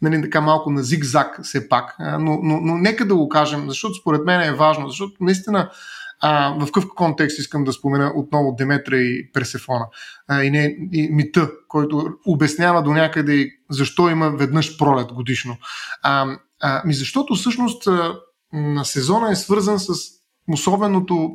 нали, така малко на зигзаг все пак, но, но, но нека да го кажем, защото според мен е важно, защото наистина а, в какъв контекст искам да спомена отново Деметра и Персефона а, и, не, и мита, който обяснява до някъде защо има веднъж пролет годишно. А, а, ми защото всъщност а, на сезона е свързан с особеното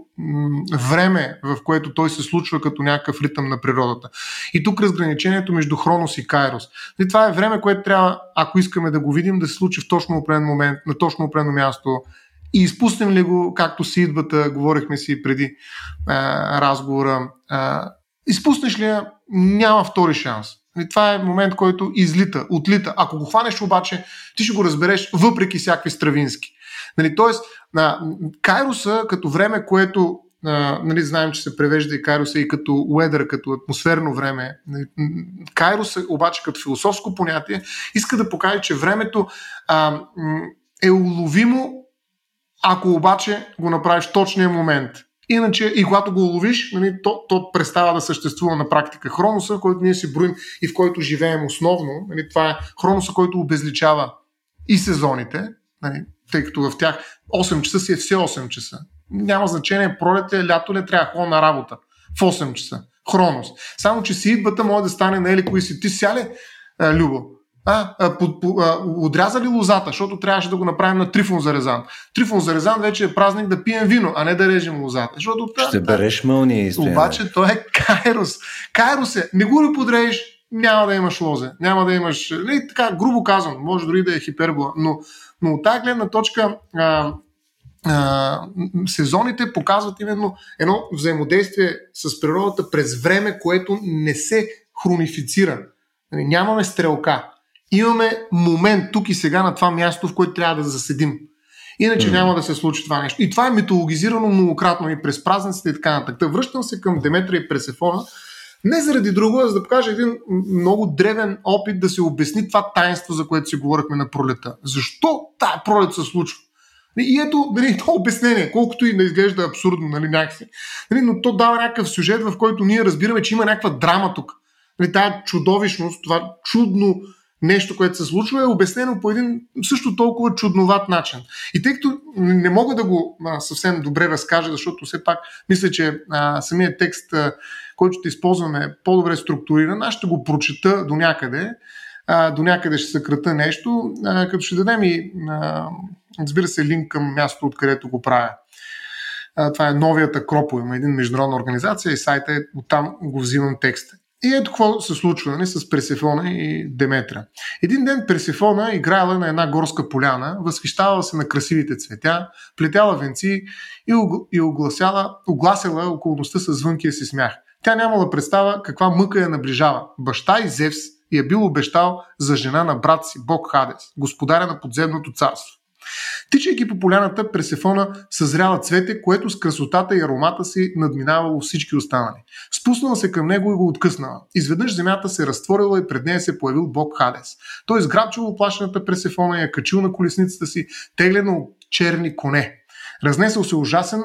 време, в което той се случва като някакъв ритъм на природата. И тук разграничението между Хронос и Кайрос. И това е време, което трябва, ако искаме да го видим, да се случи в точно определен момент, на точно определено място. И изпуснем ли го, както си идвата, говорихме си преди а, разговора, а, изпуснеш ли я, няма втори шанс. И това е момент, който излита, отлита. Ако го хванеш обаче, ти ще го разбереш въпреки всякакви стравински. Нали, тоест, на Кайроса като време, което а, нали, знаем, че се превежда и Кайроса и като уедър, като атмосферно време. Нали, м, Кайроса обаче като философско понятие иска да покаже, че времето а, е уловимо, ако обаче го направиш в точния момент. Иначе и когато го уловиш, нали, то, то престава да съществува на практика. Хроноса, който ние си броим и в който живеем основно, нали, това е хроноса, който обезличава и сезоните, нали, тъй като в тях 8 часа си е все 8 часа. Няма значение пролет ли, лято ли, трябва ходя на работа. В 8 часа. Хронос. Само, че си идвата може да стане на ели кои си. Ти ся ли, а, Любо? А, а, по, по, а, отряза ли лозата, защото трябваше да го направим на Трифон Зарезан. Трифон Зарезан вече е празник да пием вино, а не да режем лозата. Защото, Ще береш мълния и стояне. обаче той е Кайрос. Кайрос е. Не го ли подрееш, няма да имаш лозе. Няма да имаш... Не, така, грубо казвам, може дори да е хипербола, но, но от тази гледна точка а, а, сезоните показват именно едно взаимодействие с природата през време, което не се хронифицира. Нали, Нямаме стрелка. Имаме момент тук и сега на това място, в което трябва да заседим. Иначе Мгм. няма да се случи това нещо. И това е митологизирано многократно и през празниците и така нататък. Та Връщам се към Деметра и Пресефона. Не заради друго, а за да покажа един много древен опит да се обясни това таинство, за което си говорихме на пролета. Защо тая пролет се случва? И ето, нали, то обяснение, колкото и да изглежда абсурдно, нали, някакси. Нали, но то дава някакъв сюжет, в който ние разбираме, че има някаква драма тук. Нали, тая чудовищност, това чудно нещо, което се случва, е обяснено по един също толкова чудноват начин. И тъй като не мога да го а, съвсем добре разкажа, защото все пак мисля, че а, самият текст, а, който ще използваме, по-добре структуриран, аз ще го прочета до някъде, а, до някъде ще съкрата нещо, а, като ще дадем и, а, разбира се, линк към мястото, откъдето го правя. А, това е новият Акропо, един международна организация и сайта е, оттам го взимам текста. И ето какво се случва нали, с Пресефона и Деметра. Един ден Пресефона играела на една горска поляна, възхищавала се на красивите цветя, плетяла венци и, и огласяла, огласяла околността с звънкия си смях. Тя нямала представа каква мъка я наближава. Баща и Зевс я бил обещал за жена на брат си, бог Хадес, господаря на подземното царство. Тичайки по поляната, Пресефона съзряла цвете, което с красотата и аромата си надминавало всички останали. Спуснала се към него и го откъснала. Изведнъж земята се разтворила и пред нея се появил бог Хадес. Той изграбчил оплашената Пресефона и я качил на колесницата си, теглено черни коне. Разнесъл се ужасен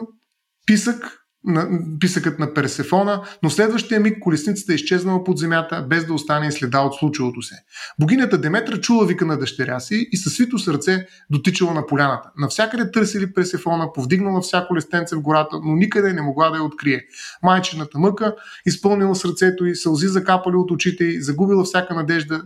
писък на, писъкът на Персефона, но следващия миг колесницата е изчезнала под земята, без да остане следа от случилото се. Богинята Деметра чула вика на дъщеря си и със свито сърце дотичала на поляната. Навсякъде търсили Персефона, повдигнала всяко листенце в гората, но никъде не могла да я открие. Майчината мъка изпълнила сърцето и сълзи закапали от очите й, загубила всяка надежда,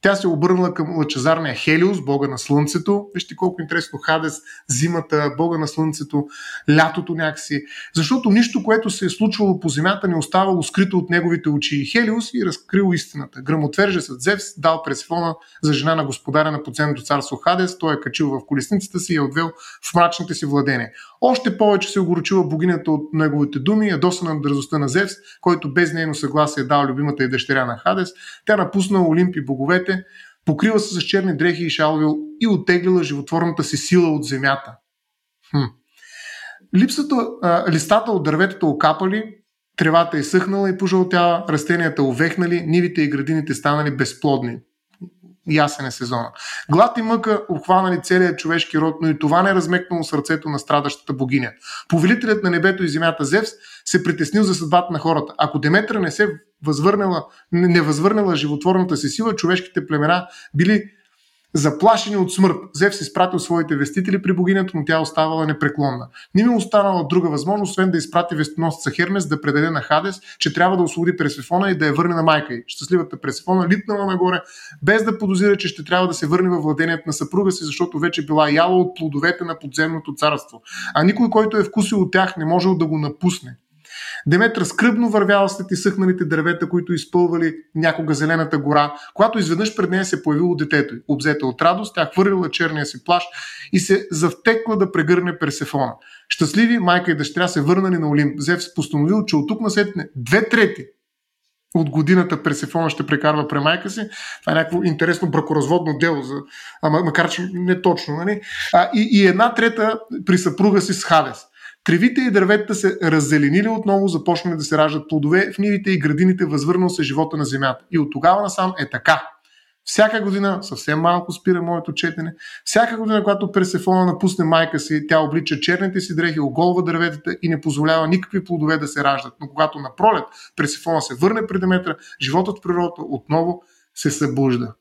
тя се обърнала към лъчезарния Хелиус, бога на Слънцето. Вижте колко интересно Хадес, зимата, бога на Слънцето, лятото някакси. Защото нищо, което се е случвало по земята, не оставало скрито от неговите очи. Хелиус и разкрил истината. Грамотвержесът Зевс дал Пресифона за жена на господаря на подземното царство Хадес. Той е качил в колесницата си и е отвел в мрачните си владения. Още повече се огорчила богинята от неговите думи, ядосана на дързостта на Зевс, който без нейно съгласие дал любимата и дъщеря на Хадес. Тя напусна Олимп и боговете, покрила се с черни дрехи и шалови и оттеглила животворната си сила от земята. Хм. Липсата, а, листата от дърветата окапали, тревата е съхнала и пожълтяла, растенията увехнали, нивите и градините станали безплодни ясен е сезона. Глад и мъка обхванали целият човешки род, но и това не е размекнало сърцето на страдащата богиня. Повелителят на небето и земята Зевс се притеснил за съдбата на хората. Ако Деметра не се възвърнала, не възвърнала животворната си сила, човешките племена били Заплашени от смърт, Зевс изпратил своите вестители при богинята, но тя оставала непреклонна. Не ми останала друга възможност, освен да изпрати вестоносца Хермес да предаде на Хадес, че трябва да освободи Пресефона и да я върне на майка й. Щастливата Пресефона литнала нагоре, без да подозира, че ще трябва да се върне във владението на съпруга си, защото вече била яла от плодовете на подземното царство. А никой, който е вкусил от тях, не можел да го напусне. Деметра скръбно вървяла след изсъхналите дървета, които изпълвали някога зелената гора, когато изведнъж пред нея се появило детето й. Обзета от радост, тя хвърлила черния си плащ и се завтекла да прегърне Персефона. Щастливи майка и дъщеря се върнали на Олимп. Зевс постановил, че от тук насетне две трети от годината Персефона ще прекарва при майка си. Това е някакво интересно бракоразводно дело, за, ама, макар че не точно. Нали? А, и, и една трета при съпруга си с Хадес. Тревите и дърветата се раззеленили отново, започнали да се раждат плодове, в нивите и градините възвърнал се живота на земята. И от тогава насам е така. Всяка година, съвсем малко спира моето четене, всяка година, когато Персефона напусне майка си, тя облича черните си дрехи, оголва дърветата и не позволява никакви плодове да се раждат. Но когато на пролет Персефона се върне при Деметра, животът в природата отново се събужда.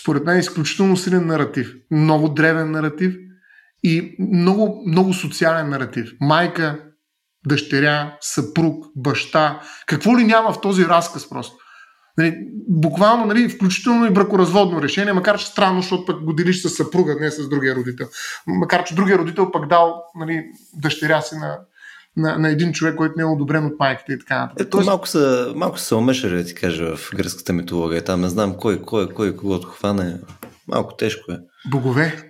Според мен е изключително силен наратив. Много древен наратив – и много, много социален наратив. Майка, дъщеря, съпруг, баща. Какво ли няма в този разказ просто? Нали, буквално, нали, включително и бракоразводно решение, макар че странно, защото пък го делиш с съпруга, не с другия родител. Макар че другия родител пък дал нали, дъщеря си на, на, на един човек, който не е одобрен от майката и така нататък. Ето, малко са, малко са омешали, да ти кажа, в гръцката митология. Там не знам кой, кой, кой, кой хване. Малко тежко е. Богове.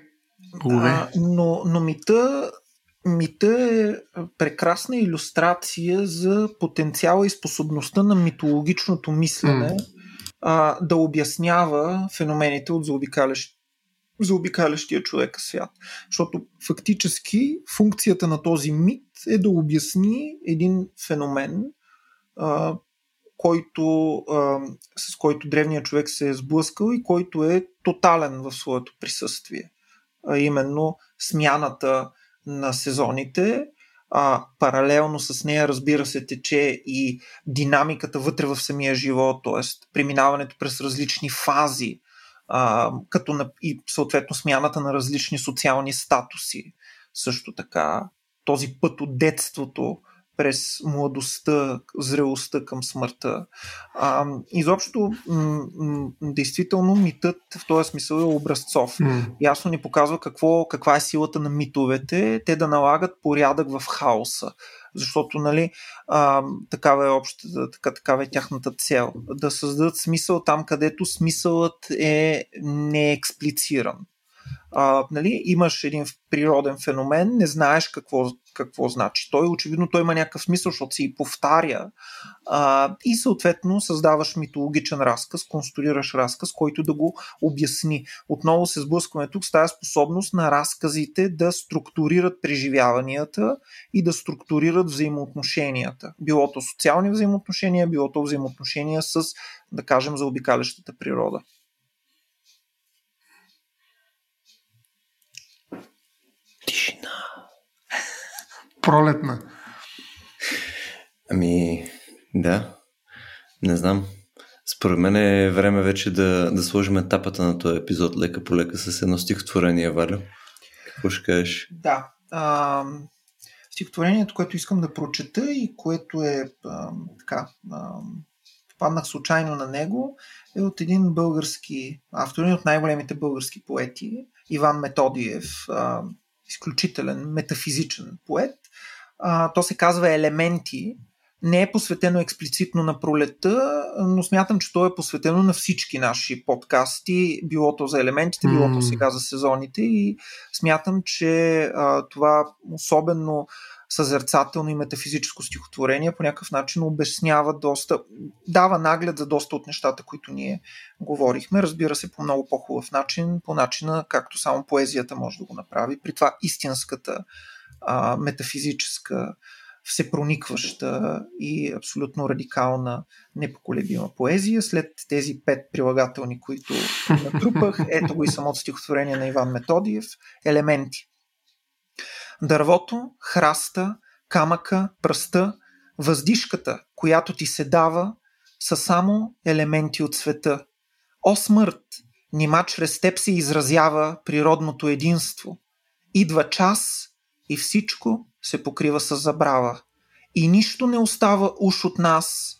А, но, но мита, мита е прекрасна иллюстрация за потенциала и способността на митологичното мислене mm. а, да обяснява феномените от заобикалящ, заобикалящия човека свят. Защото фактически функцията на този мит е да обясни един феномен, а, който, а, с който древният човек се е сблъскал и който е тотален в своето присъствие а именно смяната на сезоните, а, паралелно с нея, разбира се, тече и динамиката вътре в самия живот, т.е. преминаването през различни фази, а, като на, и съответно смяната на различни социални статуси. Също така, този път от детството през младостта, зрелостта към смъртта. А, изобщо, м- м- действително, митът в този смисъл е образцов. Mm. Ясно ни показва какво, каква е силата на митовете, те да налагат порядък в хаоса. Защото, нали, а, такава е общата, така, такава е тяхната цел. Да създадат смисъл там, където смисълът е неексплициран а, нали, имаш един природен феномен, не знаеш какво, какво значи. Той очевидно той има някакъв смисъл, защото си повтаря а, и съответно създаваш митологичен разказ, конструираш разказ, който да го обясни. Отново се сблъскваме тук с тази способност на разказите да структурират преживяванията и да структурират взаимоотношенията. Било то социални взаимоотношения, било то взаимоотношения с, да кажем, заобикалящата природа. Пролетна. Ами, да. Не знам. Според мен е време вече да, да сложим етапата на този епизод лека по лека с едно стихотворение, Валю. Какво ще кажеш? Да. А, стихотворението, което искам да прочета и което е а, така, а, паднах случайно на него, е от един български автор, един от най-големите български поети, Иван Методиев, а, изключителен метафизичен поет. А, то се казва Елементи. Не е посветено експлицитно на пролета, но смятам, че то е посветено на всички наши подкасти, било то за елементите, било то сега за сезоните и смятам, че а, това особено съзерцателно и метафизическо стихотворение по някакъв начин обяснява доста, дава наглед за доста от нещата, които ние говорихме. Разбира се, по много по-хубав начин, по начина, както само поезията може да го направи. При това истинската а, метафизическа, всепроникваща и абсолютно радикална, непоколебима поезия. След тези пет прилагателни, които натрупах, ето го и самото стихотворение на Иван Методиев, елементи. Дървото, храста, камъка, пръста, въздишката, която ти се дава, са само елементи от света. О смърт, нима чрез теб се изразява природното единство. Идва час и всичко се покрива с забрава. И нищо не остава уж от нас,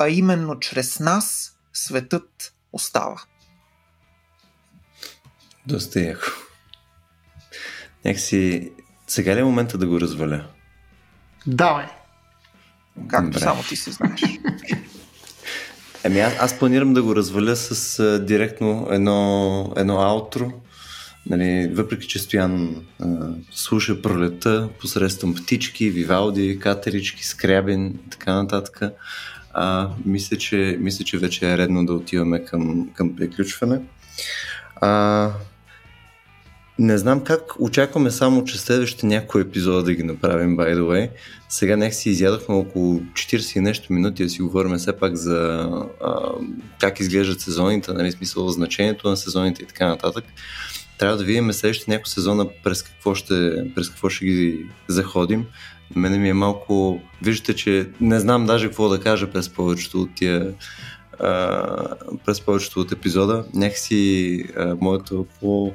а именно чрез нас светът остава. Доста яко. Някакси сега ли е момента да го разваля? Давай. Както Добре. само ти се знаеш. Ами аз, аз планирам да го разваля с а, директно едно, едно аутро. Нали, въпреки, че Стоян а, слуша пролета посредством птички, вивалди, катерички, скрябин и така нататък, а, мисля, че, мисля, че вече е редно да отиваме към, към приключване. А, не знам как очакваме само, че следващите някои епизода да ги направим, by the way. Сега нека си изядохме около 40 и нещо минути да си говорим все пак за а, как изглеждат сезоните, нали, смисъл значението на сезоните и така нататък. Трябва да видим следващите няколко сезона през какво ще, през какво ще ги заходим. На мене ми е малко... Виждате, че не знам даже какво да кажа през повечето от тия а, през повечето от епизода. Някакси а, моето по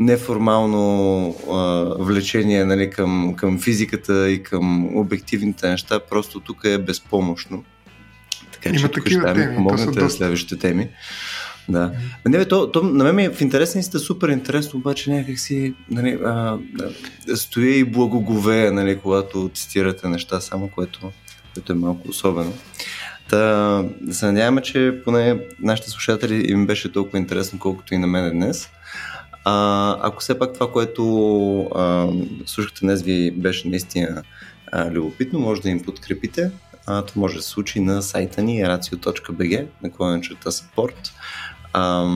неформално а, влечение нали, към, към физиката и към обективните неща, просто тук е безпомощно. Така Има че тук ще ми помогнете доста... следващите теми. Да. Не, то, то, на мен е в интересен супер интересно, обаче някак си нали, стоя и благоговея, нали, когато цитирате неща, само което, което е малко особено. Та, се надяваме, че поне нашите слушатели им беше толкова интересно, колкото и на мен днес. А, ако все пак това, което а, слушахте днес ви беше наистина а, любопитно, може да им подкрепите. А, това може да се случи на сайта ни racio.bg, на черта support. А,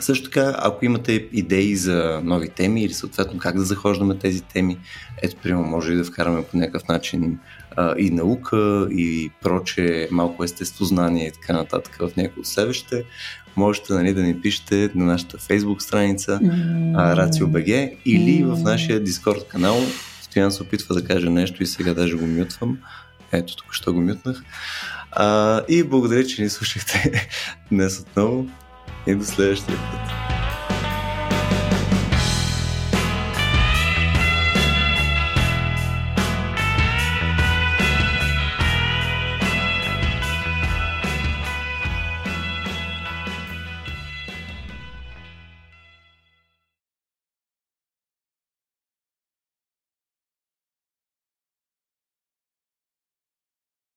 също така, ако имате идеи за нови теми или съответно как да захождаме тези теми, ето, примерно, може и да вкараме по някакъв начин а, и наука, и проче, малко естество знание и така нататък в някои от следващите, можете нали, да ни пишете на нашата Facebook страница mm. RACIO.BG или в нашия Discord канал. Стоян се опитва да каже нещо и сега даже го мютвам. Ето, тук що го мютнах. А, и благодаря, че ни слушахте днес отново in the.